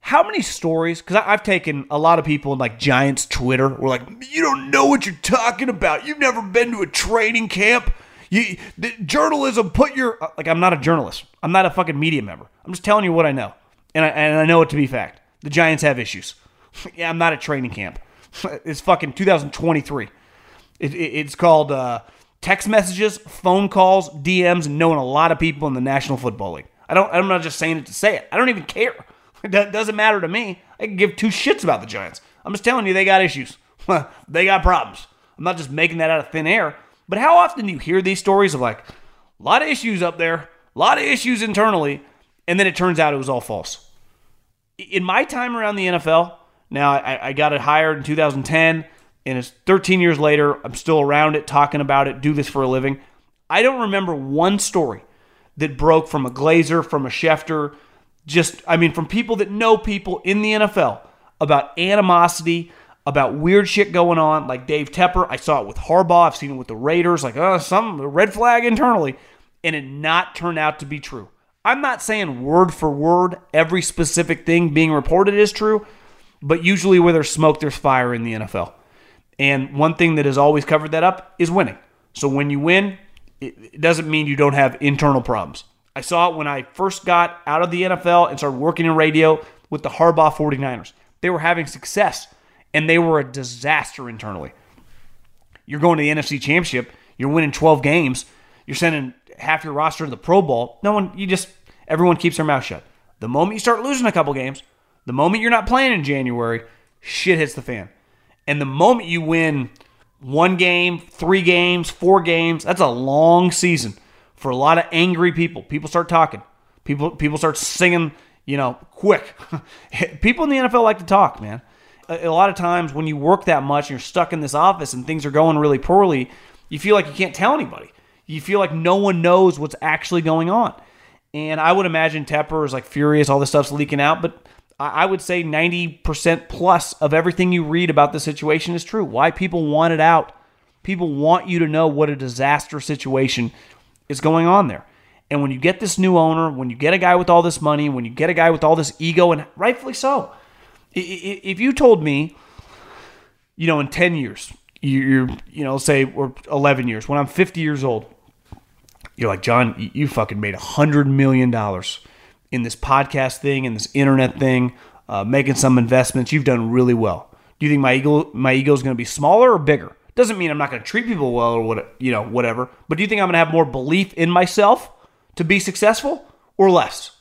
how many stories? Because I've taken a lot of people in like Giants Twitter were like, you don't know what you're talking about. You've never been to a training camp. You, journalism, put your uh, like. I'm not a journalist. I'm not a fucking media member. I'm just telling you what I know, and I, and I know it to be fact. The Giants have issues. yeah, I'm not at training camp. It's fucking 2023. It, it, it's called uh, text messages, phone calls, DMs, and knowing a lot of people in the National Football League. I don't. I'm not just saying it to say it. I don't even care. It doesn't matter to me. I can give two shits about the Giants. I'm just telling you they got issues. they got problems. I'm not just making that out of thin air. But how often do you hear these stories of like a lot of issues up there, a lot of issues internally, and then it turns out it was all false? In my time around the NFL, now I, I got it hired in 2010, and it's 13 years later. I'm still around it, talking about it, do this for a living. I don't remember one story that broke from a Glazer, from a Schefter, just, I mean, from people that know people in the NFL about animosity, about weird shit going on, like Dave Tepper. I saw it with Harbaugh. I've seen it with the Raiders, like, oh, some red flag internally, and it not turned out to be true. I'm not saying word for word every specific thing being reported is true, but usually where there's smoke, there's fire in the NFL. And one thing that has always covered that up is winning. So when you win, it doesn't mean you don't have internal problems. I saw it when I first got out of the NFL and started working in radio with the Harbaugh 49ers. They were having success and they were a disaster internally. You're going to the NFC Championship, you're winning 12 games, you're sending half your roster to the Pro Bowl. No one, you just, everyone keeps their mouth shut. The moment you start losing a couple games, the moment you're not playing in January, shit hits the fan. And the moment you win one game, three games, four games, that's a long season for a lot of angry people. People start talking. People people start singing, you know, quick. people in the NFL like to talk, man. A, lot of times when you work that much and you're stuck in this office and things are going really poorly, you feel like you can't tell anybody. You feel like no one knows what's actually going on. And I would imagine Tepper is like furious, all this stuff's leaking out, but I would say 90% plus of everything you read about the situation is true. Why people want it out. People want you to know what a disaster situation is going on there. And when you get this new owner, when you get a guy with all this money, when you get a guy with all this ego, and rightfully so, if you told me, you know, in 10 years, you're, you know, say, or 11 years, when I'm 50 years old, you're like, John, you fucking made a $100 million in this podcast thing and this internet thing, uh, making some investments. You've done really well. Do you think my ego my ego is going to be smaller or bigger? Doesn't mean I'm not going to treat people well or what you know whatever. But do you think I'm going to have more belief in myself to be successful or less?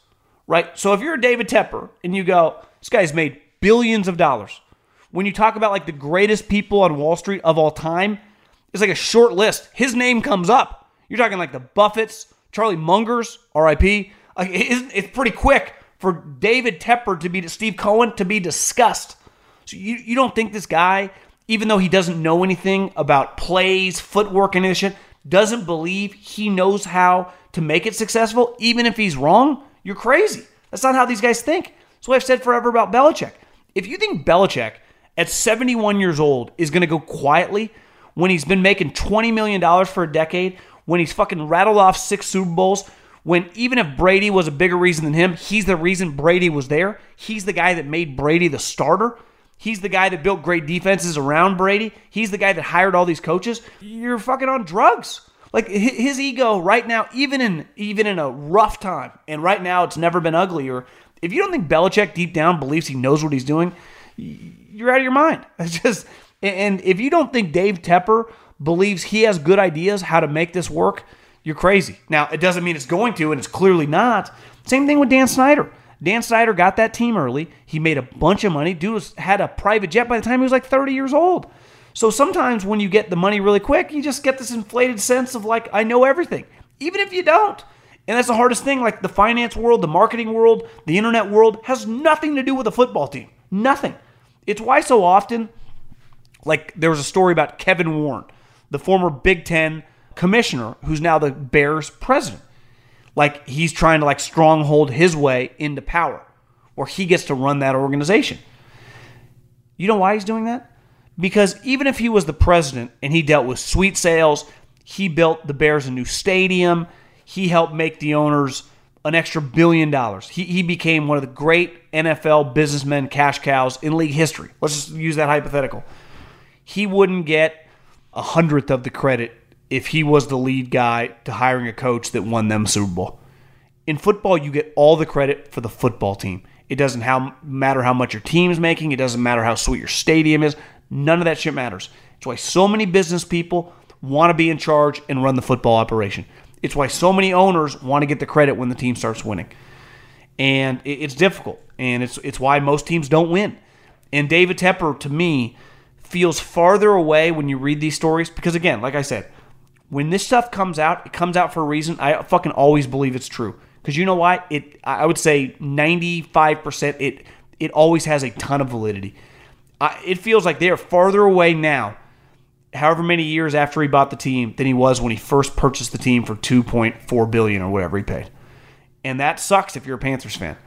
Right. So if you're a David Tepper and you go, this guy's made billions of dollars. When you talk about like the greatest people on Wall Street of all time, it's like a short list. His name comes up. You're talking like the Buffetts, Charlie Mungers, R.I.P. Like It's pretty quick for David Tepper to be Steve Cohen to be discussed. So you, you don't think this guy, even though he doesn't know anything about plays, footwork, and shit, doesn't believe he knows how to make it successful, even if he's wrong? You're crazy. That's not how these guys think. That's what I've said forever about Belichick. If you think Belichick at 71 years old is going to go quietly when he's been making $20 million for a decade, when he's fucking rattled off six Super Bowls, when even if Brady was a bigger reason than him, he's the reason Brady was there. He's the guy that made Brady the starter. He's the guy that built great defenses around Brady. He's the guy that hired all these coaches. You're fucking on drugs. Like his ego right now, even in even in a rough time, and right now it's never been uglier. If you don't think Belichick deep down believes he knows what he's doing, you're out of your mind. It's just and if you don't think Dave Tepper believes he has good ideas how to make this work, you're crazy. Now, it doesn't mean it's going to, and it's clearly not. Same thing with Dan Snyder. Dan Snyder got that team early. He made a bunch of money. Dude was, had a private jet by the time he was like 30 years old. So sometimes when you get the money really quick, you just get this inflated sense of like, I know everything, even if you don't. And that's the hardest thing. Like the finance world, the marketing world, the internet world has nothing to do with a football team. Nothing. It's why so often, like there was a story about Kevin Warren, the former Big Ten commissioner who's now the Bears president. Like he's trying to like stronghold his way into power where he gets to run that organization. You know why he's doing that? Because even if he was the president and he dealt with suite sales, he built the Bears a new stadium, he helped make the owners an extra billion dollars. He, he became one of the great NFL businessmen, cash cows in league history. Let's just use that hypothetical. He wouldn't get a hundredth of the credit if he was the lead guy to hiring a coach that won them Super Bowl. In football, you get all the credit for the football team. It doesn't how, matter how much your team's making. It doesn't matter how sweet your stadium is. None of that shit matters. It's why so many business people want to be in charge and run the football operation. It's why so many owners want to get the credit when the team starts winning. And it's difficult. And it's it's why most teams don't win. And David Tepper, to me, feels farther away when you read these stories because again, like I said, when this stuff comes out, it comes out for a reason. I fucking always believe it's true. Because you know why? It I would say 95% it it always has a ton of validity. I, it feels like they are farther away now, however many years after he bought the team, than he was when he first purchased the team for 2.4 billion or whatever he paid. And that sucks if you're a Panthers fan.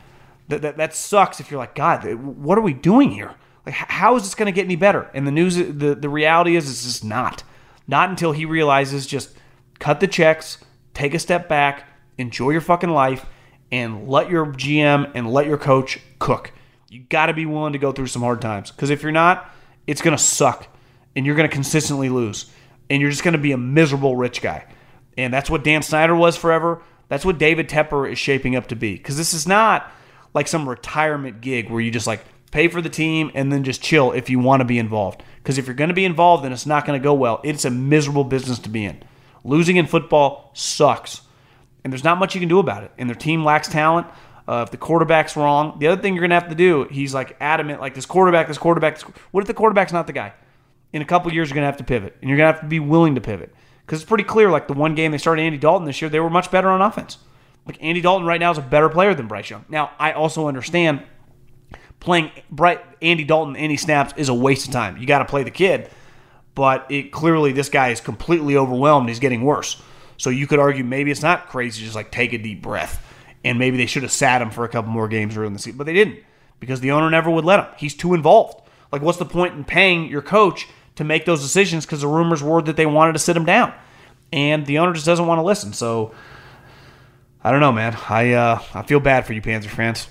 That, that, that sucks if you're like, God, what are we doing here? Like, how is this going to get any better? And the news, the, the reality is, it's just not. Not until he realizes just cut the checks, take a step back, enjoy your fucking life, and let your GM and let your coach cook. You got to be willing to go through some hard times because if you're not, it's going to suck and you're going to consistently lose and you're just going to be a miserable rich guy. And that's what Dan Snyder was forever. That's what David Tepper is shaping up to be because this is not like some retirement gig where you just like pay for the team and then just chill if you want to be involved. Because if you're going to be involved, then it's not going to go well. It's a miserable business to be in. Losing in football sucks, and there's not much you can do about it. And their team lacks talent. Uh, if the quarterback's wrong, the other thing you're gonna have to do, he's like adamant, like this quarterback, this quarterback. This, what if the quarterback's not the guy? In a couple years, you're gonna have to pivot, and you're gonna have to be willing to pivot because it's pretty clear. Like the one game they started Andy Dalton this year, they were much better on offense. Like Andy Dalton right now is a better player than Bryce Young. Now I also understand playing Bright Andy Dalton any snaps is a waste of time. You got to play the kid, but it clearly this guy is completely overwhelmed. He's getting worse. So you could argue maybe it's not crazy, just like take a deep breath and maybe they should have sat him for a couple more games during the season, but they didn't because the owner never would let him. He's too involved. Like, what's the point in paying your coach to make those decisions? Because the rumors were that they wanted to sit him down, and the owner just doesn't want to listen. So, I don't know, man. I uh, I feel bad for you, Panthers fans.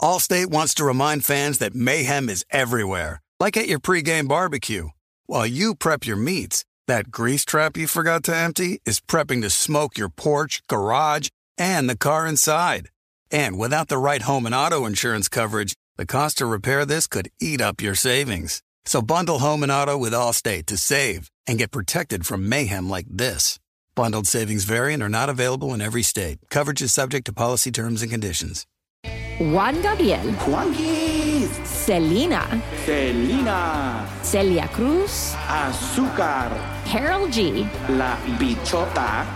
Allstate wants to remind fans that mayhem is everywhere, like at your pregame barbecue. While you prep your meats that grease trap you forgot to empty is prepping to smoke your porch, garage, and the car inside. And without the right home and auto insurance coverage, the cost to repair this could eat up your savings. So bundle home and auto with Allstate to save and get protected from mayhem like this. Bundled savings variant are not available in every state. Coverage is subject to policy terms and conditions. Juan Gabriel. Juanquis. Selena. Selena. Celia Cruz. Azúcar. Karol G. La Bichota.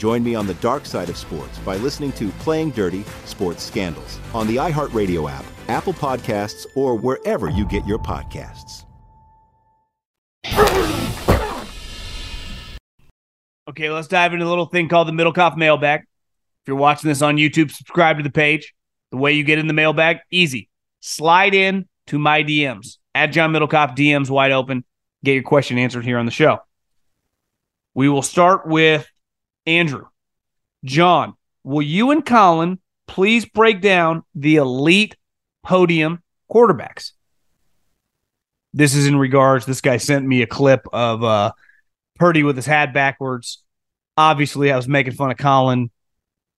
Join me on the dark side of sports by listening to Playing Dirty Sports Scandals on the iHeartRadio app, Apple Podcasts, or wherever you get your podcasts. Okay, let's dive into a little thing called the Middlekauff mailbag. If you're watching this on YouTube, subscribe to the page. The way you get in the mailbag, easy. Slide in to my DMs at John Middlekauff, DMs wide open. Get your question answered here on the show. We will start with Andrew. John, will you and Colin please break down the elite podium quarterbacks? This is in regards, this guy sent me a clip of uh, Purdy with his hat backwards. Obviously, I was making fun of Colin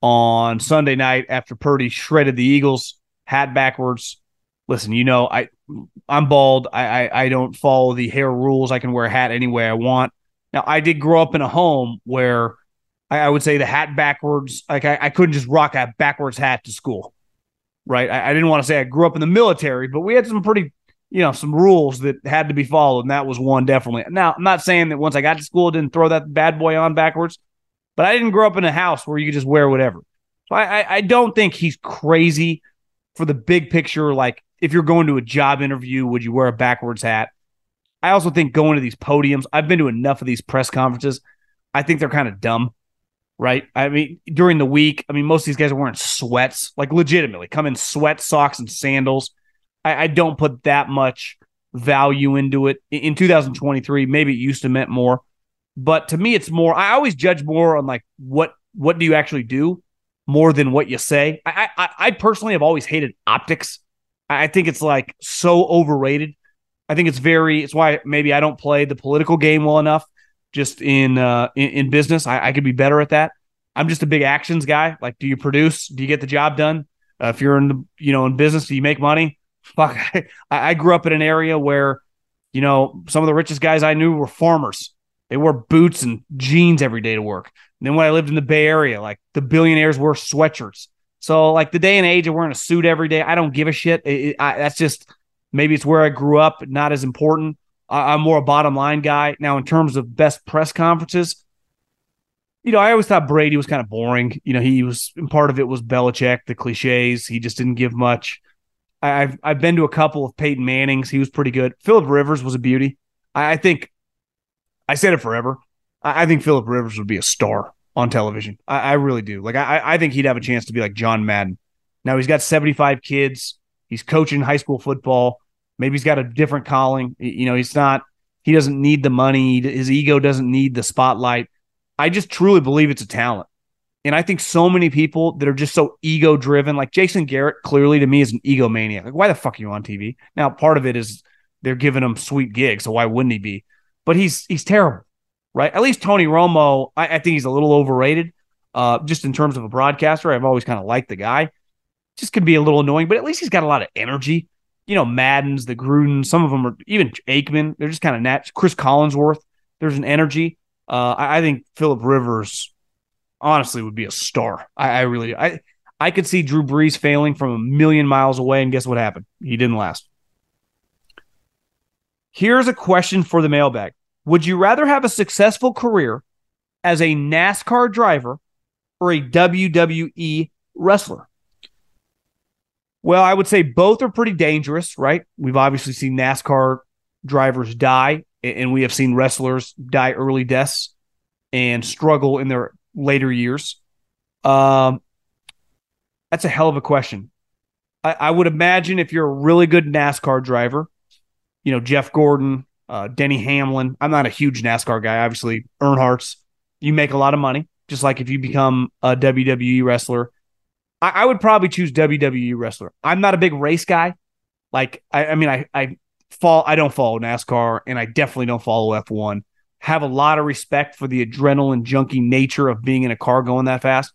on Sunday night after Purdy shredded the Eagles, hat backwards. listen, you know, I I'm bald. I, I I don't follow the hair rules. I can wear a hat any way I want. Now, I did grow up in a home where I, I would say the hat backwards. Like I, I, couldn't just rock a backwards hat to school, right? I, I didn't want to say I grew up in the military, but we had some pretty, you know, some rules that had to be followed, and that was one definitely. Now, I'm not saying that once I got to school, I didn't throw that bad boy on backwards, but I didn't grow up in a house where you could just wear whatever. So I, I, I don't think he's crazy for the big picture. Like if you're going to a job interview, would you wear a backwards hat? I also think going to these podiums, I've been to enough of these press conferences. I think they're kind of dumb right? I mean, during the week, I mean, most of these guys are wearing sweats, like legitimately come in sweat socks and sandals. I, I don't put that much value into it in 2023. Maybe it used to meant more, but to me, it's more. I always judge more on like what what do you actually do more than what you say. I I, I personally have always hated optics. I think it's like so overrated. I think it's very. It's why maybe I don't play the political game well enough just in uh, in, in business. I, I, could be better at that. I'm just a big actions guy. Like, do you produce? Do you get the job done? Uh, if you're in the you know in business, do you make money? Fuck, I, I grew up in an area where you know some of the richest guys I knew were farmers. They wore boots and jeans every day to work. And then when I lived in the Bay Area, like the billionaires wore sweatshirts. So like the day and age of wearing a suit every day, I don't give a shit. It, it, I, that's just maybe it's where I grew up, not as important. I, I'm more a bottom line guy. Now, in terms of best press conferences, you know, I always thought Brady was kind of boring. You know, he was part of it was Belichick, the cliches. He just didn't give much. I, have I've been to a couple of Peyton Manning's. He was pretty good. Philip Rivers was a beauty. I, I think I said it forever. I, I think Philip Rivers would be a star on television. I, I really do. Like I, I think he'd have a chance to be like John Madden. Now he's got 75 kids. He's coaching high school football. Maybe he's got a different calling. You know, he's not, he doesn't need the money. His ego doesn't need the spotlight. I just truly believe it's a talent. And I think so many people that are just so ego driven, like Jason Garrett, clearly to me is an egomaniac. Like, why the fuck are you on TV? Now, part of it is they're giving him sweet gigs, so why wouldn't he be? But he's he's terrible, right? At least Tony Romo, I, I think he's a little overrated. Uh, just in terms of a broadcaster, I've always kind of liked the guy. Just can be a little annoying, but at least he's got a lot of energy you know, Maddens, the Gruden, some of them are even Aikman. They're just kind of nat. Cris Collinsworth, there's an energy. Uh, I, I, think Philip Rivers, honestly, would be a star. I, I, really, I, I could see Drew Brees failing from a million miles away, and guess what happened? He didn't last. Here's a question for the mailbag: Would you rather have a successful career as a NASCAR driver or a WWE wrestler? Well, I would say both are pretty dangerous, right? We've obviously seen NASCAR drivers die, and we have seen wrestlers die early deaths and struggle in their later years. Um, that's a hell of a question. I, I, would imagine if you're a really good NASCAR driver, you know, Jeff Gordon, uh, Denny Hamlin. I'm not a huge NASCAR guy, obviously. Earnhardt's, you make a lot of money, just like if you become a WWE wrestler I, I would probably choose WWE wrestler. I'm not a big race guy. Like, I, I mean, I, I fall, I don't follow NASCAR and I definitely don't follow F1. Have a lot of respect for the adrenaline junkie nature of being in a car going that fast.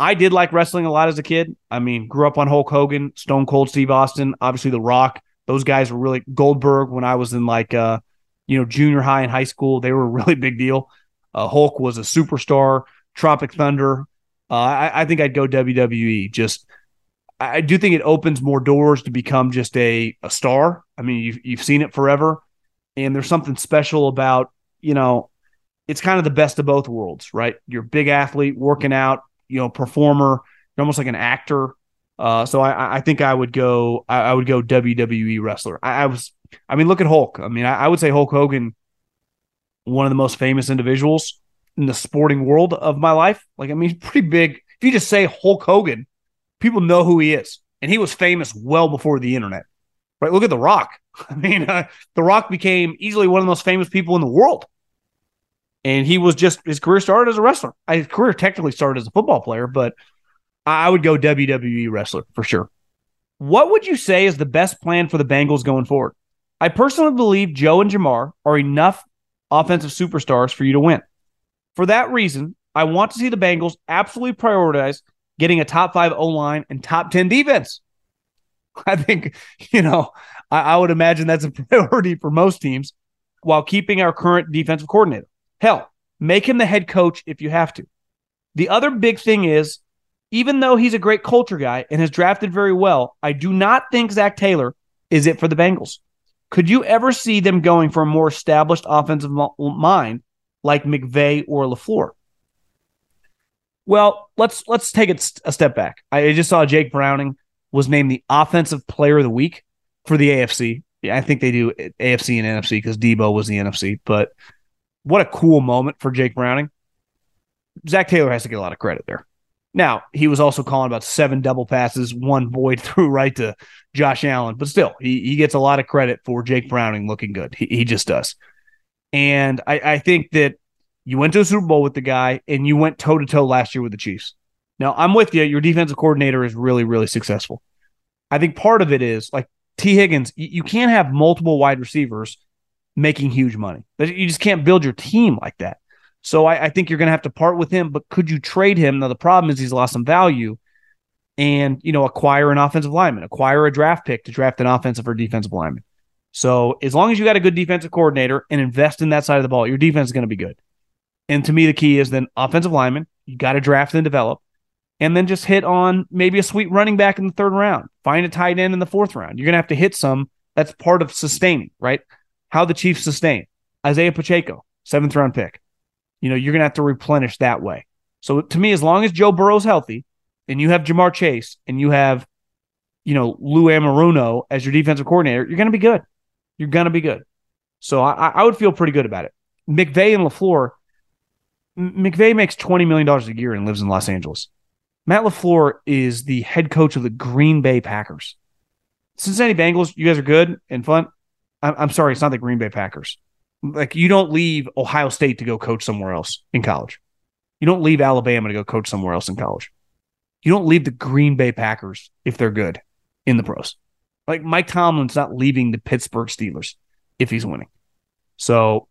I did like wrestling a lot as a kid. I mean, grew up on Hulk Hogan, Stone Cold Steve Austin, obviously The Rock. Those guys were really Goldberg when I was in like uh, you know, junior high and high school. They were a really big deal. Uh, Hulk was a superstar. Tropic Thunder, uh, I, I think I'd go WWE. Just I do think it opens more doors to become just a, a star. I mean, you've, you've seen it forever. And there's something special about, you know, it's kind of the best of both worlds, right? You're a big athlete, working out, you know, performer, you're almost like an actor. Uh, so I, I think I would go, I, I would go WWE wrestler. I, I, was, I mean, look at Hulk. I mean, I, I would say Hulk Hogan, one of the most famous individuals in the sporting world of my life. Like, I mean, pretty big. If you just say Hulk Hogan, people know who he is. And he was famous well before the internet, right? Look at The Rock. I mean, uh, The Rock became easily one of the most famous people in the world. And he was just, his career started as a wrestler. His career technically started as a football player, but I would go WWE wrestler for sure. What would you say is the best plan for the Bengals going forward? I personally believe Joe and Ja'Marr are enough offensive superstars for you to win. For that reason, I want to see the Bengals absolutely prioritize getting a top five O line and top 10 defense. I think, you know, I, I would imagine that's a priority for most teams while keeping our current defensive coordinator. Hell, make him the head coach if you have to. The other big thing is, even though he's a great culture guy and has drafted very well, I do not think Zac Taylor is it for the Bengals. Could you ever see them going for a more established offensive mind like McVay or LaFleur? Well, let's let's take it a step back. I just saw Jake Browning was named the offensive player of the week for the AFC. Yeah, I think they do AFC and NFC because Deebo was the NFC. But what a cool moment for Jake Browning. Zac Taylor has to get a lot of credit there. Now, he was also calling about seven double passes, one Boyd threw right to Josh Allen, but still, he, he gets a lot of credit for Jake Browning looking good. He, he just does. And I, I think that you went to a Super Bowl with the guy and you went toe to toe last year with the Chiefs. Now, I'm with you. Your defensive coordinator is really, really successful. I think part of it is like Tee Higgins, you, you can't have multiple wide receivers making huge money. You just can't build your team like that. So I, I think you're going to have to part with him. But could you trade him? Now the problem is he's lost some value, and you know acquire an offensive lineman, acquire a draft pick to draft an offensive or defensive lineman. So as long as you got a good defensive coordinator and invest in that side of the ball, your defense is going to be good. And to me, the key is then offensive lineman. You got to draft and develop, and then just hit on maybe a sweet running back in the third round. Find a tight end in the fourth round. You're going to have to hit some. That's part of sustaining, right? How the Chiefs sustain Isaiah Pacheco, seventh round pick you know, you're going to have to replenish that way. So to me, as long as Joe Burrow's healthy and you have Ja'Marr Chase and you have, you know, Lou Anarumo as your defensive coordinator, you're going to be good. You're going to be good. So I, I would feel pretty good about it. McVay and LaFleur, McVay makes $20 million a year and lives in Los Angeles. Matt LaFleur is the head coach of the Green Bay Packers. Cincinnati Bengals, you guys are good and fun. I'm, I'm sorry, it's not the Green Bay Packers. Like you don't leave Ohio State to go coach somewhere else in college. You don't leave Alabama to go coach somewhere else in college. You don't leave the Green Bay Packers if they're good in the pros. Like Mike Tomlin's not leaving the Pittsburgh Steelers if he's winning. So,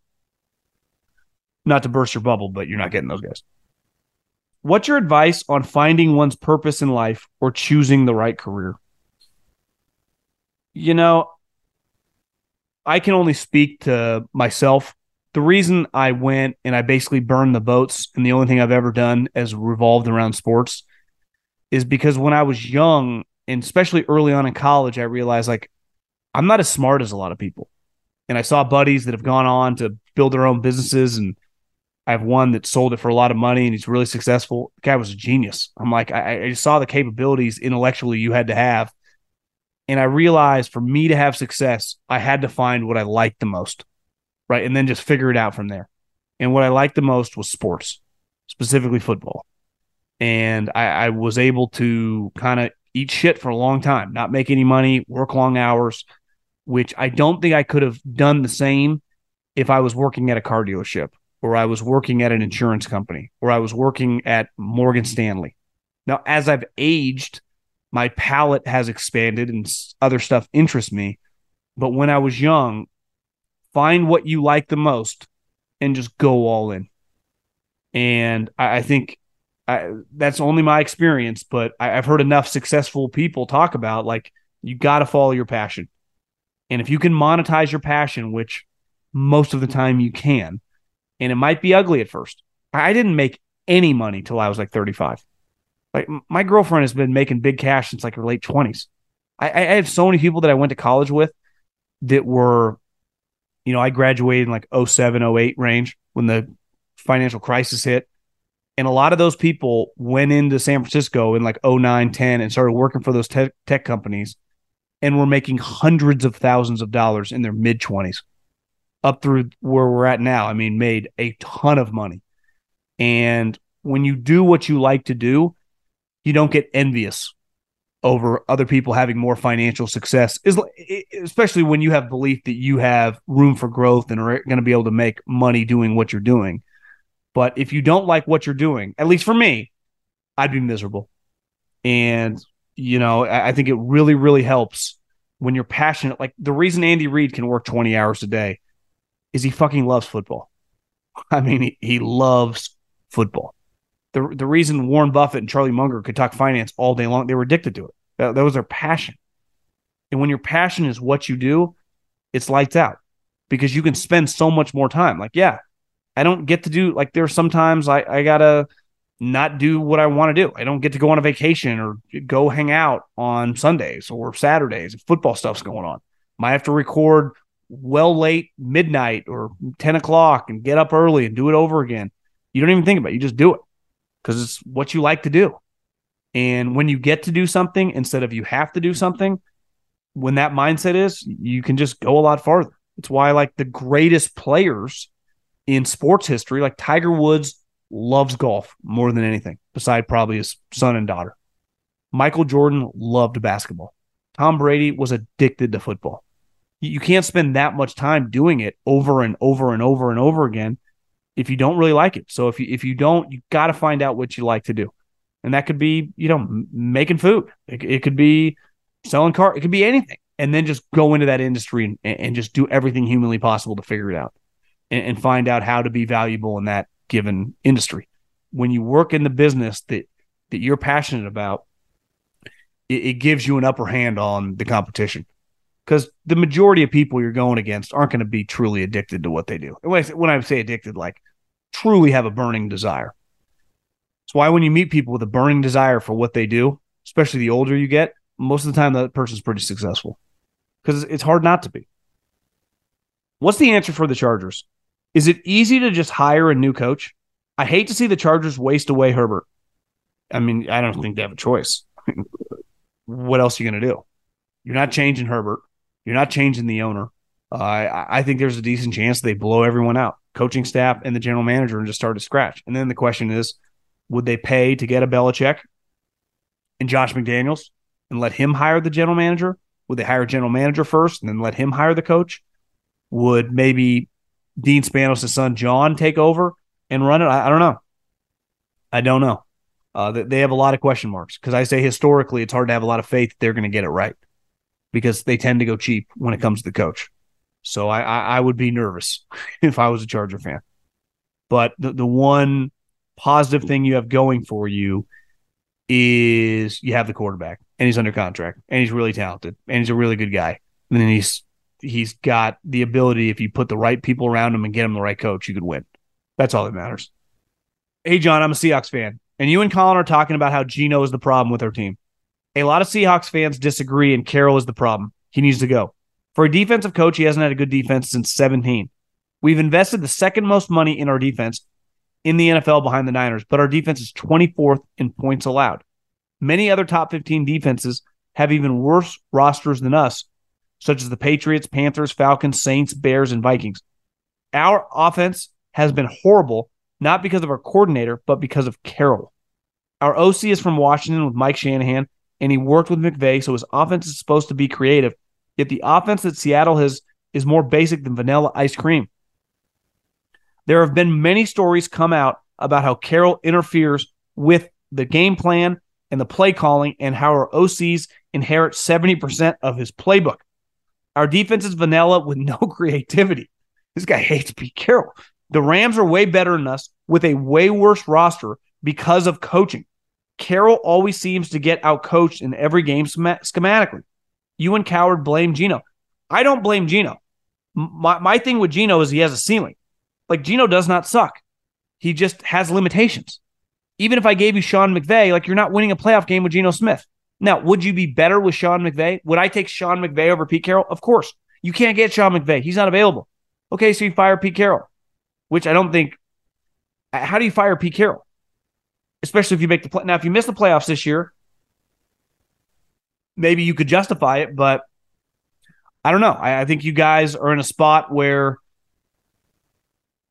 not to burst your bubble, but you're not getting those guys. What's your advice on finding one's purpose in life or choosing the right career? You know, I can only speak to myself. The reason I went and I basically burned the boats, and the only thing I've ever done as revolved around sports is because when I was young, and especially early on in college, I realized like I'm not as smart as a lot of people. And I saw buddies that have gone on to build their own businesses, and I have one that sold it for a lot of money and he's really successful. The guy was a genius. I'm like, I, I just saw the capabilities intellectually you had to have and I realized for me to have success, I had to find what I liked the most, right? And then just figure it out from there. And what I liked the most was sports, specifically football. And I, I was able to kind of eat shit for a long time, not make any money, work long hours, which I don't think I could have done the same if I was working at a car dealership or I was working at an insurance company or I was working at Morgan Stanley. Now, as I've aged, my palate has expanded and other stuff interests me. But when I was young, find what you like the most and just go all in. And I, think I, that's only my experience, but I, I've heard enough successful people talk about like you got to follow your passion. And if you can monetize your passion, which most of the time you can, and it might be ugly at first. I didn't make any money till I was like 35. Like my girlfriend has been making big cash since like her late twenties. I, I have so many people that I went to college with that were, you know, I graduated in like 07, 08 range when the financial crisis hit. And a lot of those people went into San Francisco in like 09, 10 and started working for those tech, tech companies and were making hundreds of thousands of dollars in their mid 20s up through where we're at now. I mean, made a ton of money. And when you do what you like to do, you don't get envious over other people having more financial success especially when you have belief that you have room for growth and are going to be able to make money doing what you're doing but if you don't like what you're doing at least for me i'd be miserable and you know i think it really really helps when you're passionate like the reason andy reid can work 20 hours a day is he fucking loves football i mean he, he loves football the the reason Warren Buffett and Charlie Munger could talk finance all day long, they were addicted to it. That, that was their passion. And when your passion is what you do, it's lights out because you can spend so much more time. Like, yeah, I don't get to do like there's sometimes I, I gotta not do what I want to do. I don't get to go on a vacation or go hang out on Sundays or Saturdays if football stuff's going on. Might have to record well late midnight or 10 o'clock and get up early and do it over again. You don't even think about it. You just do it because it's what you like to do. And when you get to do something instead of you have to do something, when that mindset is, you can just go a lot farther. It's why like the greatest players in sports history, like Tiger Woods loves golf more than anything, beside probably his son and daughter. Michael Jordan loved basketball. Tom Brady was addicted to football. You can't spend that much time doing it over and over and over and over again if you don't really like it. So if you if you don't, you got to find out what you like to do, and that could be you know making food. It, it could be selling car. It could be anything, and then just go into that industry and, and just do everything humanly possible to figure it out and, and find out how to be valuable in that given industry. When you work in the business that that you're passionate about, it, it gives you an upper hand on the competition because the majority of people you're going against aren't going to be truly addicted to what they do. When I, say, when I say addicted, like truly have a burning desire. That's why when you meet people with a burning desire for what they do, especially the older you get, most of the time that person's pretty successful because it's hard not to be. What's the answer for the Chargers? Is it easy to just hire a new coach? I hate to see the Chargers waste away Herbert. I mean, I don't think they have a choice. what else are you going to do? You're not changing Herbert. You're not changing the owner. Uh, I, I think there's a decent chance they blow everyone out, coaching staff and the general manager, and just start to scratch. And then the question is, would they pay to get a Belichick and Josh McDaniels and let him hire the general manager? Would they hire a general manager first and then let him hire the coach? Would maybe Dean Spanos' son John take over and run it? I, I don't know. I don't know. Uh, they have a lot of question marks because I say historically it's hard to have a lot of faith they're going to get it right because they tend to go cheap when it comes to the coach. So I, I, I would be nervous if I was a Charger fan. But the, the one positive thing you have going for you is you have the quarterback and he's under contract and he's really talented and he's a really good guy. And then he's he's got the ability if you put the right people around him and get him the right coach, you could win. That's all that matters. Hey John, I'm a Seahawks fan. And you and Colin are talking about how Geno is the problem with our team. A lot of Seahawks fans disagree, and Carroll is the problem. He needs to go. For a defensive coach, he hasn't had a good defense since 17. We've invested the second most money in our defense in the NFL behind the Niners, but our defense is 24th in points allowed. Many other top 15 defenses have even worse rosters than us, such as the Patriots, Panthers, Falcons, Saints, Bears, and Vikings. Our offense has been horrible, not because of our coordinator, but because of Carroll. Our OC is from Washington with Mike Shanahan, and he worked with McVay, so his offense is supposed to be creative. Yet the offense that Seattle has is more basic than vanilla ice cream. There have been many stories come out about how Carroll interferes with the game plan and the play calling, and how our OCs inherit 70% of his playbook. Our defense is vanilla with no creativity. This guy hates Pete Carroll. The Rams are way better than us with a way worse roster because of coaching. Carroll always seems to get outcoached in every game schematically. You and Coward blame Geno. I don't blame Geno. My, my thing with Geno is he has a ceiling. Like Geno does not suck. He just has limitations. Even if I gave you Sean McVay, like you're not winning a playoff game with Geno Smith. Now, would you be better with Sean McVay? Would I take Sean McVay over Pete Carroll? Of course. You can't get Sean McVay. He's not available. Okay, so you fire Pete Carroll, which I don't think. Uh, how do you fire Pete Carroll? especially if you make the play. Now, if you miss the playoffs this year, maybe you could justify it, but I don't know. I, I think you guys are in a spot where,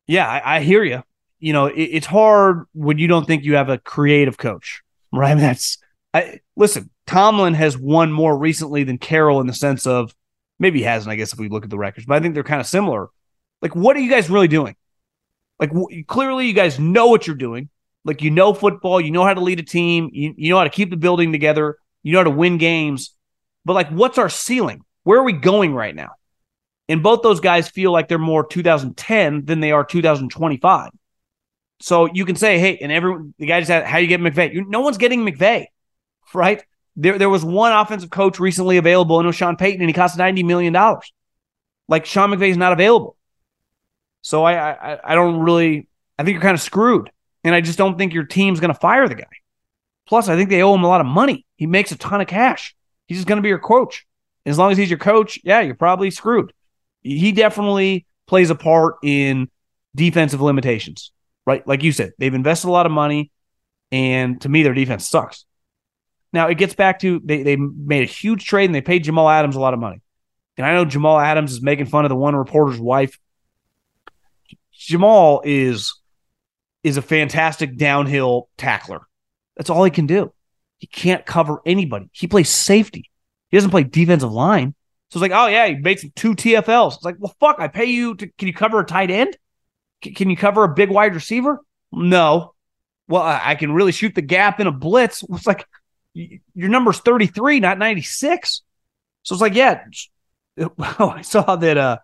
yeah, I, I hear you. You know, it, it's hard when you don't think you have a creative coach, right? That's I listen. Tomlin has won more recently than Carroll in the sense of maybe he hasn't. I guess if we look at the records, but I think they're kind of similar. Like, what are you guys really doing? Like, w- clearly, you guys know what you're doing. Like you know football, you know how to lead a team, you, you know how to keep the building together, you know how to win games. But like, what's our ceiling? Where are we going right now? And both those guys feel like they're more 2010 than they are 2025. So you can say, hey, and everyone, the guy just said, how you get McVay? You, no one's getting McVay, right? There, there was one offensive coach recently available, and it was Sean Payton, and he cost $90 million. Like Sean McVay is not available. So I, I, I don't really, I think you're kind of screwed. And I just don't think your team's going to fire the guy. Plus, I think they owe him a lot of money. He makes a ton of cash. He's just going to be your coach. As long as he's your coach, yeah, you're probably screwed. He definitely plays a part in defensive limitations, right? Like you said, they've invested a lot of money, and to me, their defense sucks. Now it gets back to they they made a huge trade and they paid Jamal Adams a lot of money. And I know Jamal Adams is making fun of the one reporter's wife. Jamal is is a fantastic downhill tackler. That's all he can do. He can't cover anybody. He plays safety. He doesn't play defensive line. So it's like, oh yeah, he made some two TFLs. It's like, well, fuck, I pay you to. Can you cover a tight end? C- can you cover a big wide receiver? No. Well, I, I can really shoot the gap in a blitz. It's like your number's 33, not 96. So it's like, yeah. Oh, I saw that. Uh,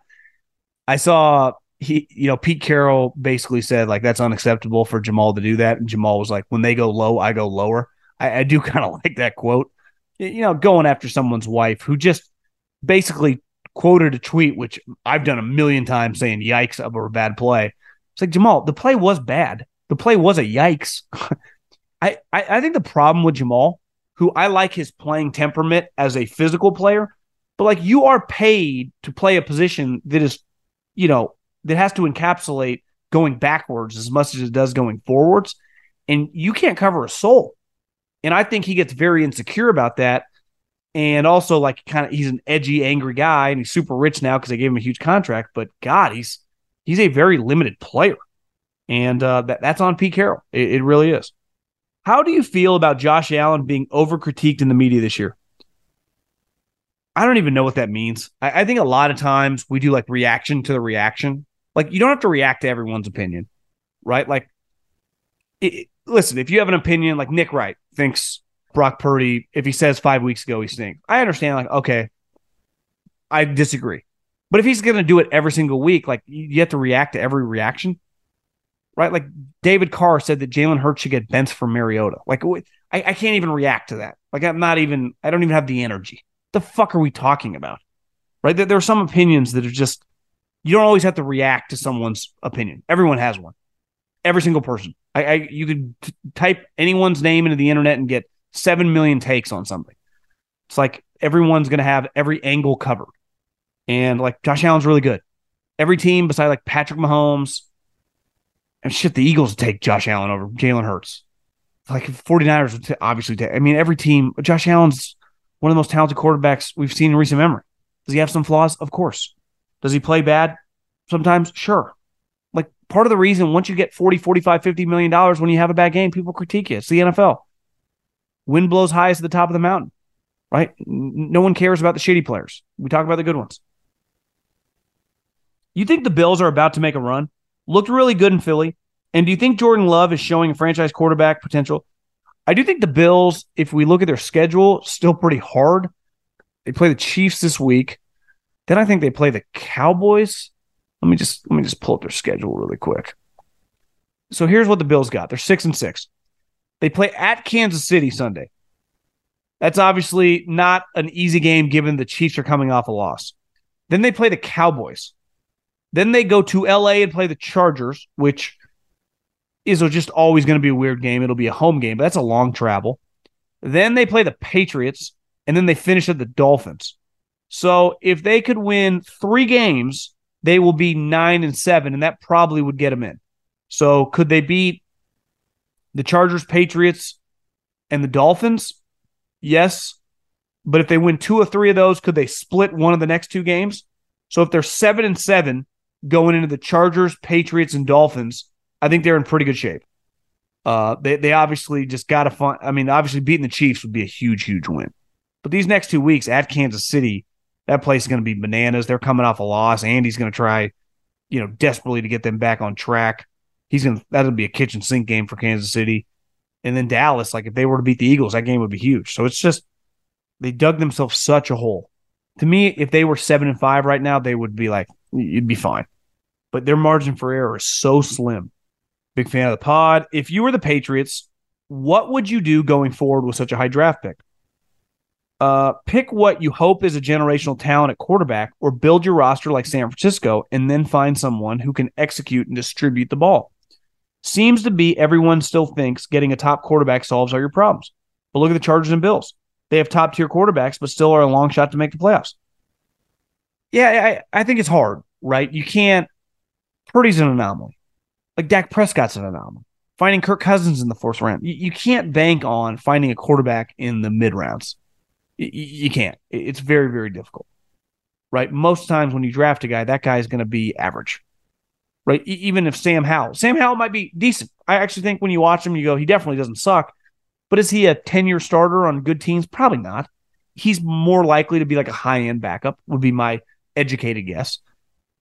I saw he, you know, Pete Carroll basically said like that's unacceptable for Jamal to do that, and Jamal was like, when they go low, I go lower. I, I do kind of like that quote. You know, going after someone's wife who just basically quoted a tweet, which I've done a million times, saying "yikes" over a bad play. It's like Jamal, the play was bad. The play was a yikes. I, I I think the problem with Jamal who I like his playing temperament as a physical player, but like you are paid to play a position that is, you know, that has to encapsulate going backwards as much as it does going forwards. And you can't cover a soul. And I think he gets very insecure about that. And also, like, kind of, he's an edgy, angry guy, and he's super rich now because they gave him a huge contract. But God, he's he's a very limited player, and uh, that that's on Pete Carroll. It, it really is. How do you feel about Josh Allen being over critiqued in the media this year? I don't even know what that means. I, I, think a lot of times we do like reaction to the reaction. Like you don't have to react to everyone's opinion, right? Like, it, listen, if you have an opinion, like Nick Wright thinks Brock Purdy, if he says five weeks ago he stinks, I understand. Like, okay, I disagree. But if he's going to do it every single week, like you have to react to every reaction right? Like David Carr said that Jalen Hurts should get benched for Mariota. Like I, I can't even react to that. Like I'm not even, I don't even have the energy. The fuck are we talking about? Right? There, there are some opinions that are just, you don't always have to react to someone's opinion. Everyone has one. Every single person. I, I you could t- type anyone's name into the internet and get seven million takes on something. It's like everyone's going to have every angle covered. And like Josh Allen's really good. Every team beside like Patrick Mahomes, and shit, the Eagles take Josh Allen over Jalen Hurts. Like 49ers would t- obviously take. I mean, every team, Josh Allen's one of the most talented quarterbacks we've seen in recent memory. Does he have some flaws? Of course. Does he play bad sometimes? Sure. Like part of the reason once you get 40, 45, 50 million dollars when you have a bad game, people critique you. It's the NFL. Wind blows highest at the top of the mountain, right? No one cares about the shitty players. We talk about the good ones. You think the Bills are about to make a run? Looked really good in Philly. And do you think Jordan Love is showing franchise quarterback potential? I do think the Bills, if we look at their schedule, still pretty hard. They play the Chiefs this week. Then I think they play the Cowboys. Let me just let me just pull up their schedule really quick. So here's what the Bills got. They're six and six. They play at Kansas City Sunday. That's obviously not an easy game given the Chiefs are coming off a loss. Then they play the Cowboys. Then they go to LA and play the Chargers, which is just always going to be a weird game. It'll be a home game, but that's a long travel. Then they play the Patriots, and then they finish at the Dolphins. So if they could win three games, they will be nine and seven, and that probably would get them in. So could they beat the Chargers, Patriots, and the Dolphins? Yes. But if they win two or three of those, could they split one of the next two games? So if they're seven and seven, going into the Chargers, Patriots, and Dolphins, I think they're in pretty good shape. Uh, they they obviously just got to find. I mean, obviously beating the Chiefs would be a huge, huge win. But these next two weeks at Kansas City, that place is going to be bananas. They're coming off a loss. Andy's going to try, you know, desperately to get them back on track. He's going to that'll be a kitchen sink game for Kansas City. And then Dallas, like if they were to beat the Eagles, that game would be huge. So it's just they dug themselves such a hole. To me, if they were seven and five right now, they would be like, you'd be fine but their margin for error is so slim. Big fan of the pod. If you were the Patriots, what would you do going forward with such a high draft pick? Uh, pick what you hope is a generational talent at quarterback, or build your roster like San Francisco, and then find someone who can execute and distribute the ball. Seems to be everyone still thinks getting a top quarterback solves all your problems. But look at the Chargers and Bills. They have top tier quarterbacks, but still are a long shot to make the playoffs. Yeah, I, I think it's hard, right? You can't. Purdy's an anomaly. Like Dak Prescott's an anomaly. Finding Kirk Cousins in the fourth round. You, you can't bank on finding a quarterback in the mid rounds. You, you can't. It's very, very difficult, right? Most times when you draft a guy, that guy is going to be average, right? Even if Sam Howell, Sam Howell might be decent. I actually think when you watch him, you go, he definitely doesn't suck. But is he a 10 year starter on good teams? Probably not. He's more likely to be like a high end backup, would be my educated guess.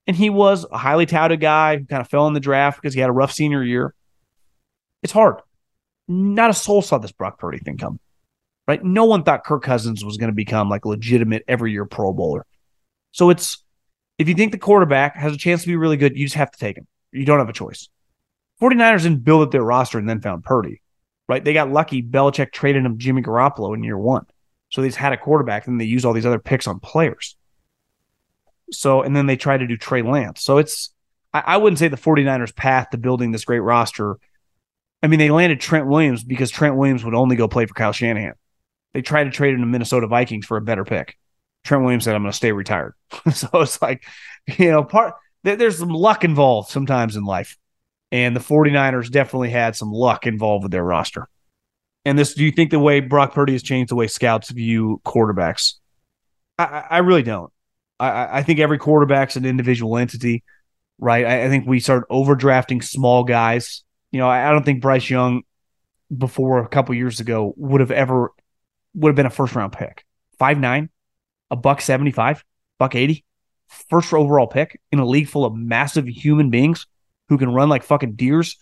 And he was a highly touted guy who kind of fell in the draft because he had a rough senior year. It's hard. Not a soul saw this Brock Purdy thing come right? No one thought Kirk Cousins was going to become like a legitimate every year Pro Bowler. So it's if you think the quarterback has a chance to be really good, you just have to take him. You don't have a choice. 49ers didn't build up their roster and then found Purdy, right? They got lucky. Belichick traded him Jimmy Garoppolo in year one. So they just had a quarterback and they used all these other picks on players. So, and then they tried to do Trey Lance. So it's, I, I wouldn't say the 49ers path to building this great roster. I mean, they landed Trent Williams because Trent Williams would only go play for Kyle Shanahan. They tried to trade him to Minnesota Vikings for a better pick. Trent Williams said, I'm going to stay retired. so it's like, you know, part there's some luck involved sometimes in life. And the 49ers definitely had some luck involved with their roster. And this, do you think the way Brock Purdy has changed the way scouts view quarterbacks? I, I really don't. I, I think every quarterback's an individual entity, right? I, I think we start overdrafting small guys. You know, I, I don't think Bryce Young before a couple years ago would have ever would have been a first round pick. Five nine, a buck seventy five, buck eighty, first overall pick in a league full of massive human beings who can run like fucking deers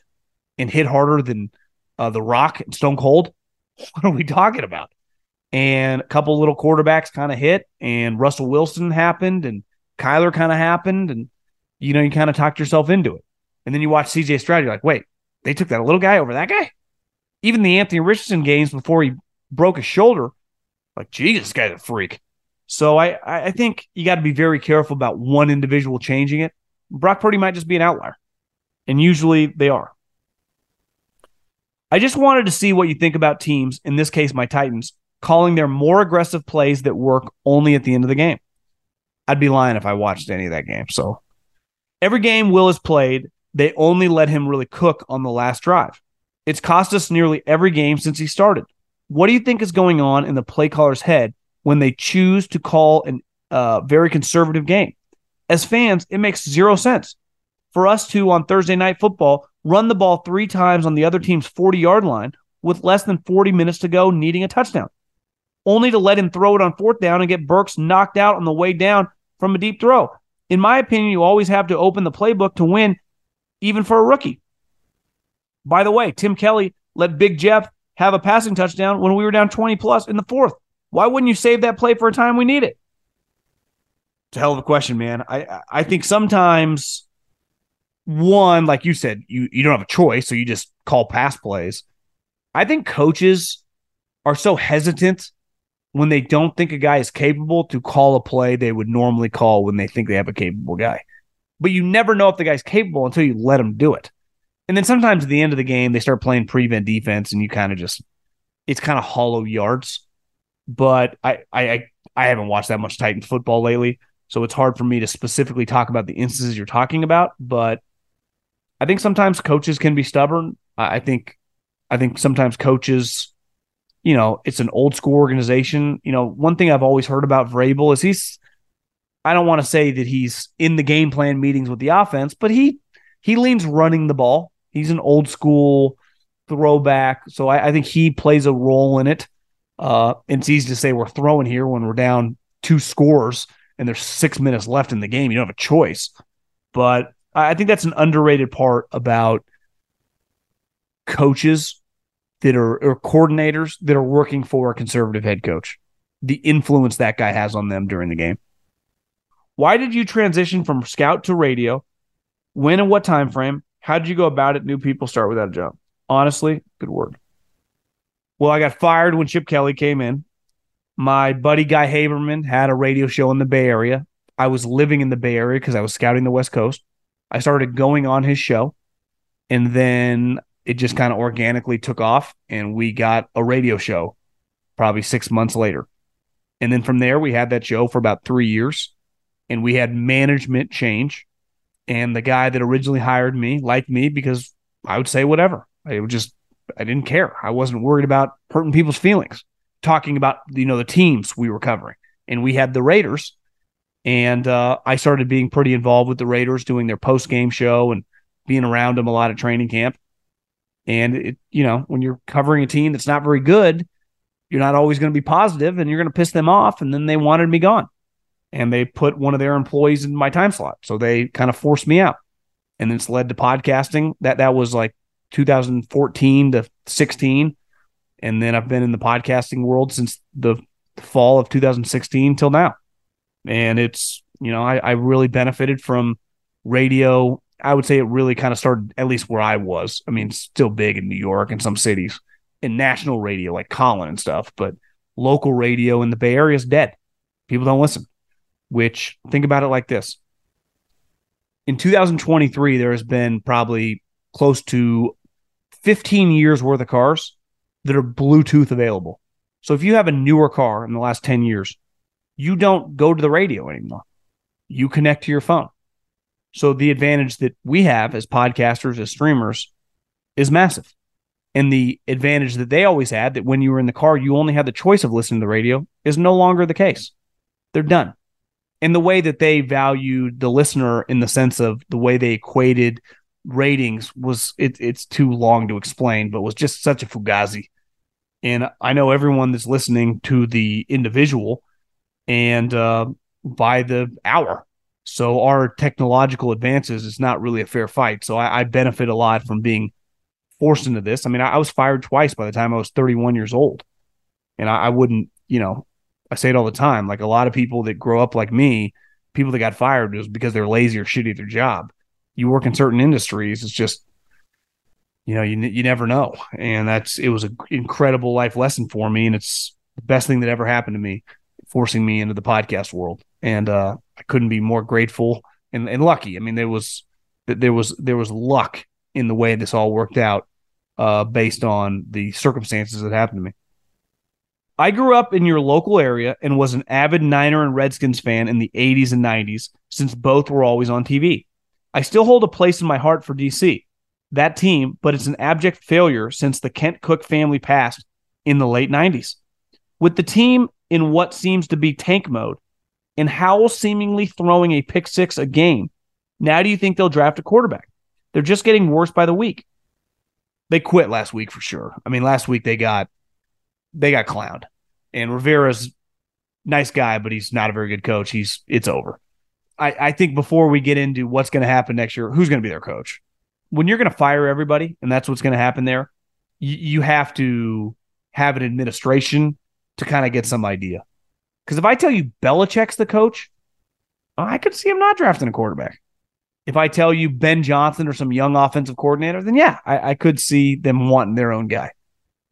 and hit harder than uh, the Rock and Stone Cold. What are we talking about? And a couple little quarterbacks kind of hit, and Russell Wilson happened, and Kyler kind of happened, and you know you kind of talked yourself into it. And then you watch CJ Stroud, you're like, wait, they took that little guy over that guy. Even the Anthony Richardson games before he broke his shoulder. Like, Jesus, this guy's a freak. So I, I think you got to be very careful about one individual changing it. Brock Purdy might just be an outlier, and usually they are. I just wanted to see what you think about teams, in this case, my Titans, calling their more aggressive plays that work only at the end of the game. I'd be lying if I watched any of that game. So every game Will has played, they only let him really cook on the last drive. It's cost us nearly every game since he started. What do you think is going on in the play caller's head when they choose to call a uh, very conservative game? As fans, it makes zero sense for us to on Thursday night football run the ball three times on the other team's 40 yard line with less than 40 minutes to go, needing a touchdown, only to let him throw it on fourth down and get Burks knocked out on the way down from a deep throw. In my opinion, you always have to open the playbook to win, even for a rookie. By the way, Tim Kelly let Big Jeff have a passing touchdown when we were down 20 plus in the fourth. Why wouldn't you save that play for a time we need it? It's a hell of a question, man. I I think sometimes one, like you said, you you don't have a choice, so you just call pass plays. I think coaches are so hesitant when they don't think a guy is capable to call a play they would normally call when they think they have a capable guy. But you never know if the guy's capable until you let him do it. And then sometimes at the end of the game, they start playing prevent defense, and you kind of just it's kind of hollow yards. But I, I I haven't watched that much Titan football lately, so it's hard for me to specifically talk about the instances you're talking about. But I think sometimes coaches can be stubborn. I think I think sometimes coaches, you know, it's an old school organization. You know, one thing I've always heard about Vrabel is he's I don't want to say that he's in the game plan meetings with the offense, but he he leans running the ball. He's an old school throwback, so I, I think he plays a role in it. Uh, it's easy to say we're throwing here when we're down two scores and there's six minutes left in the game. You don't have a choice, but I think that's an underrated part about coaches that are or coordinators that are working for a conservative head coach. The influence that guy has on them during the game. Why did you transition from scout to radio? When and what time frame? How did you go about it? New people start without a job. Honestly, good word. Well, I got fired when Chip Kelly came in. My buddy Guy Haberman had a radio show in the Bay Area. I was living in the Bay Area because I was scouting the West Coast. I started going on his show, and then it just kind of organically took off, and we got a radio show probably six months later. And then from there, we had that show for about three years, and we had management change. And the guy that originally hired me liked me because I would say whatever. I would just, I didn't care. I wasn't worried about hurting people's feelings. Talking about you know the teams we were covering, and we had the Raiders, and uh, I started being pretty involved with the Raiders, doing their post game show and being around them a lot at training camp. And it, you know, when you're covering a team that's not very good, you're not always going to be positive, and you're going to piss them off. And then they wanted me gone, and they put one of their employees in my time slot, so they kind of forced me out. And it's led to podcasting. That that was like 2014 to 16, and then I've been in the podcasting world since the fall of 2016 till now and it's you know I, I really benefited from radio. I would say it really kind of started at least where I was. I mean, still big in New York and some cities, in national radio like Colin and stuff, but local radio in the Bay Area is dead. People don't listen. Which think about it like this: in 2023, there has been probably close to 15 years worth of cars that are Bluetooth available. So if you have a newer car in the last 10 years, you don't go to the radio anymore. You connect to your phone. So the advantage that we have as podcasters, as streamers, is massive. And the advantage that they always had that when you were in the car, you only had the choice of listening to the radio is no longer the case. They're done. And the way that they valued the listener in the sense of the way they equated ratings was it, it's too long to explain, but was just such a fugazi. And I know everyone that's listening to the individual and uh, by the hour. So our technological advances is not really a fair fight. So I, I benefit a lot from being forced into this. I mean, I, I, was fired twice by the time I was 31 years old, and I, I wouldn't, you know, I say it all the time. Like a lot of people that grow up like me, people that got fired was because they're lazy or shitty at their job. You work in certain industries, it's just, you know, you you never know, and that's it was an incredible life lesson for me, and it's the best thing that ever happened to me forcing me into the podcast world. And uh, I couldn't be more grateful and, and lucky. I mean, there was there was there was luck in the way this all worked out uh, based on the circumstances that happened to me. I grew up in your local area and was an avid Niner and Redskins fan in the 80s and 90s since both were always on TV. I still hold a place in my heart for DC, that team, but it's an abject failure since the Kent Cooke family passed in the late 90s. With the team in what seems to be tank mode, and Howell seemingly throwing a pick six a game. Now, do you think they'll draft a quarterback? They're just getting worse by the week. They quit last week for sure. I mean, last week they got they got clowned, and Rivera's nice guy, but he's not a very good coach. He's it's over. I, I think before we get into what's going to happen next year, who's going to be their coach? When you're going to fire everybody, and that's what's going to happen there, you, you have to have an administration to kind of get some idea. Because if I tell you Belichick's the coach, I could see him not drafting a quarterback. If I tell you Ben Johnson or some young offensive coordinator, then yeah, I, I could see them wanting their own guy.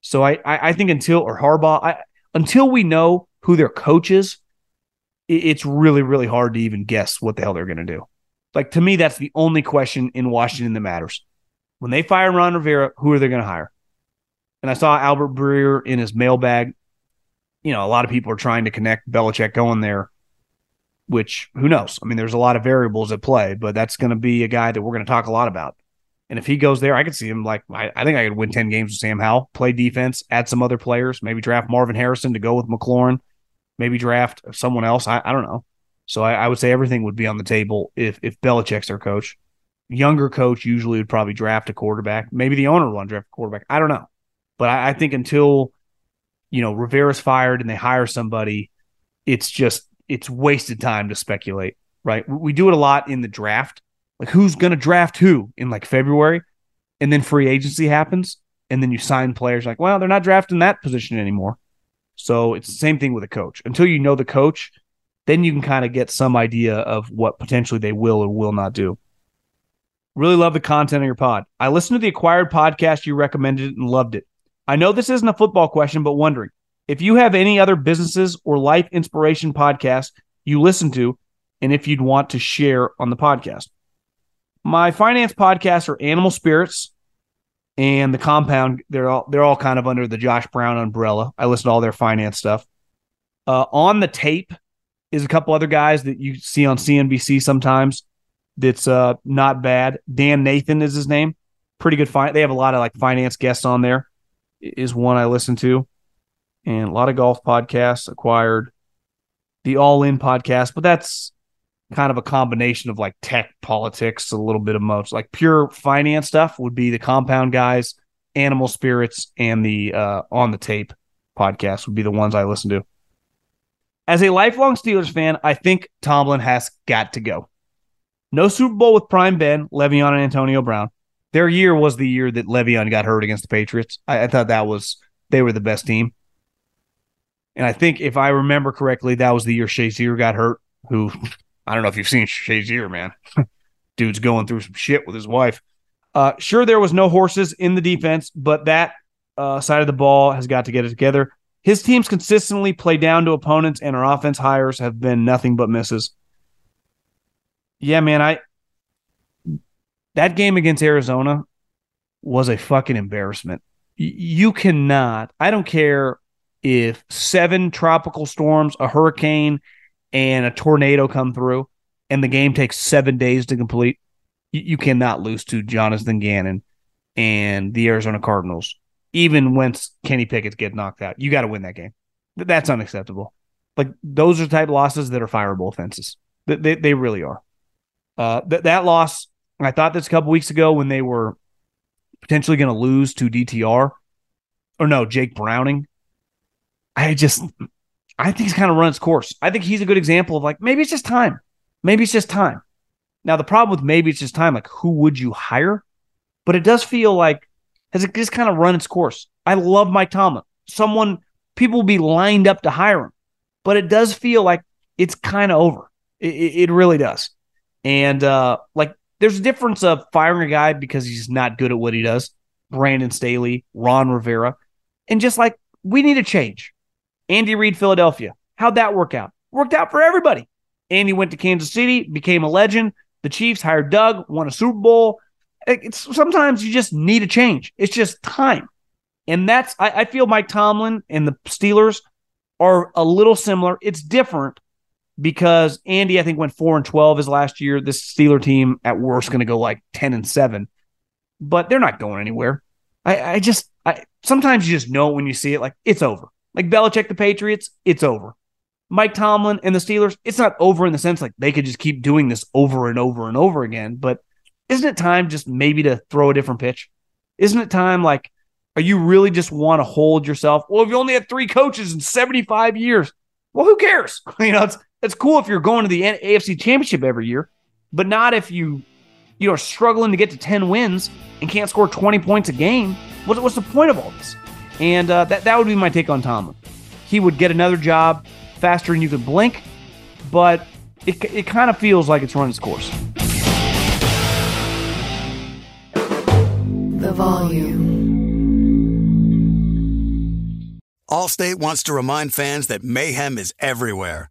So I, I, I think until or Harbaugh, I, until we know who their coach is, it, it's really really hard to even guess what the hell they're going to do. Like to me, that's the only question in Washington that matters. When they fire Ron Rivera, who are they going to hire? And I saw Albert Breer in his mailbag you know, a lot of people are trying to connect Belichick going there, which who knows? I mean, there's a lot of variables at play, but that's going to be a guy that we're going to talk a lot about. And if he goes there, I could see him like I, I, think I could win 10 games with Sam Howell, play defense, add some other players, maybe draft Marvin Harrison to go with McLaurin, maybe draft someone else. I, I don't know. So I, I, would say everything would be on the table if if Belichick's their coach. Younger coach usually would probably draft a quarterback. Maybe the owner to draft a quarterback. I don't know. But I, I think until you know, Rivera's fired and they hire somebody, it's just it's wasted time to speculate, right? We do it a lot in the draft. Like who's going to draft who in like February and then free agency happens and then you sign players like, well, they're not drafting that position anymore. So it's the same thing with a coach. Until you know the coach, then you can kind of get some idea of what potentially they will or will not do. Really love the content of your pod. I listened to the acquired podcast you recommended and loved it. I know this isn't a football question, but wondering If you have any other businesses or life inspiration podcasts you listen to, and if you'd want to share on the podcast. My finance podcasts are Animal Spirits and The Compound. They're all they're all kind of under the Josh Brown umbrella. I listen to all their finance stuff. Uh, on the tape is a couple other guys that you see on CNBC sometimes. That's uh, not bad. Dan Nathan is his name. Pretty good. Fi- they have a lot of like finance guests on there. Is one I listen to, and a lot of golf podcasts. Acquired the All In podcast, but that's kind of a combination of like tech, politics, a little bit of most. Like pure finance stuff would be the Compound Guys, Animal Spirits, and the uh, On the Tape podcast would be the ones I listen to. As a lifelong Steelers fan, I think Tomlin has got to go. No Super Bowl with Prime Ben, Le'Veon, and Antonio Brown. Their year was the year that Le'Veon got hurt against the Patriots. I, I thought that was they were the best team. And I think if I remember correctly, that was the year Shazier got hurt, who I don't know if you've seen Shazier, man. Dude's going through some shit with his wife. Uh, sure, there was no horses in the defense, but that uh, side of the ball has got to get it together. His teams consistently play down to opponents, and our offense hires have been nothing but misses. Yeah, man, I that game against Arizona was a fucking embarrassment. You cannot. I don't care if seven tropical storms, a hurricane, and a tornado come through, and the game takes seven days to complete. You, cannot lose to Jonathan Gannon and the Arizona Cardinals, even when Kenny Pickett gets knocked out. You got to win that game. That's unacceptable. Like those are type losses that are fireable offenses. They, they, they really are. Uh, th- that loss, I thought this a couple weeks ago when they were potentially going to lose to DTR or no, Jake Browning. I just, I think he's kind of run its course. I think he's a good example of like, maybe it's just time. Maybe it's just time. Now, the problem with maybe it's just time, like, who would you hire? But it does feel like, has it just kind of run its course? I love Mike Tomlin. Someone, people will be lined up to hire him, but it does feel like it's kind of over. It, it, really does. And uh, like, there's a difference of firing a guy because he's not good at what he does. Brandon Staley, Ron Rivera, and just like we need a change. Andy Reid, Philadelphia. How'd that work out? Worked out for everybody. Andy went to Kansas City, became a legend. The Chiefs hired Doug, won a Super Bowl. It's sometimes you just need a change. It's just time. And that's I, I feel Mike Tomlin and the Steelers are a little similar. It's different because Andy, I think, went four and twelve his last year. This Steeler team at worst going to go like ten and seven, but they're not going anywhere. I, I just I sometimes you just know when you see it, like it's over. Like Belichick, the Patriots, it's over. Mike Tomlin and the Steelers, it's not over in the sense like they could just keep doing this over and over and over again. But isn't it time just maybe to throw a different pitch? Isn't it time like, are you really just want to hold yourself? Well, if you only had three coaches in 75 years, well, who cares? You know, it's it's cool if you're going to the AFC championship every year, but not if you you know, struggling to get to 10 wins and can't score 20 points a game. What's, what's the point of all this? And uh, that, that would be my take on Tomlin. He would get another job faster than you could blink, but it, it kind of feels like it's run its course. The volume. Allstate wants to remind fans that mayhem is everywhere,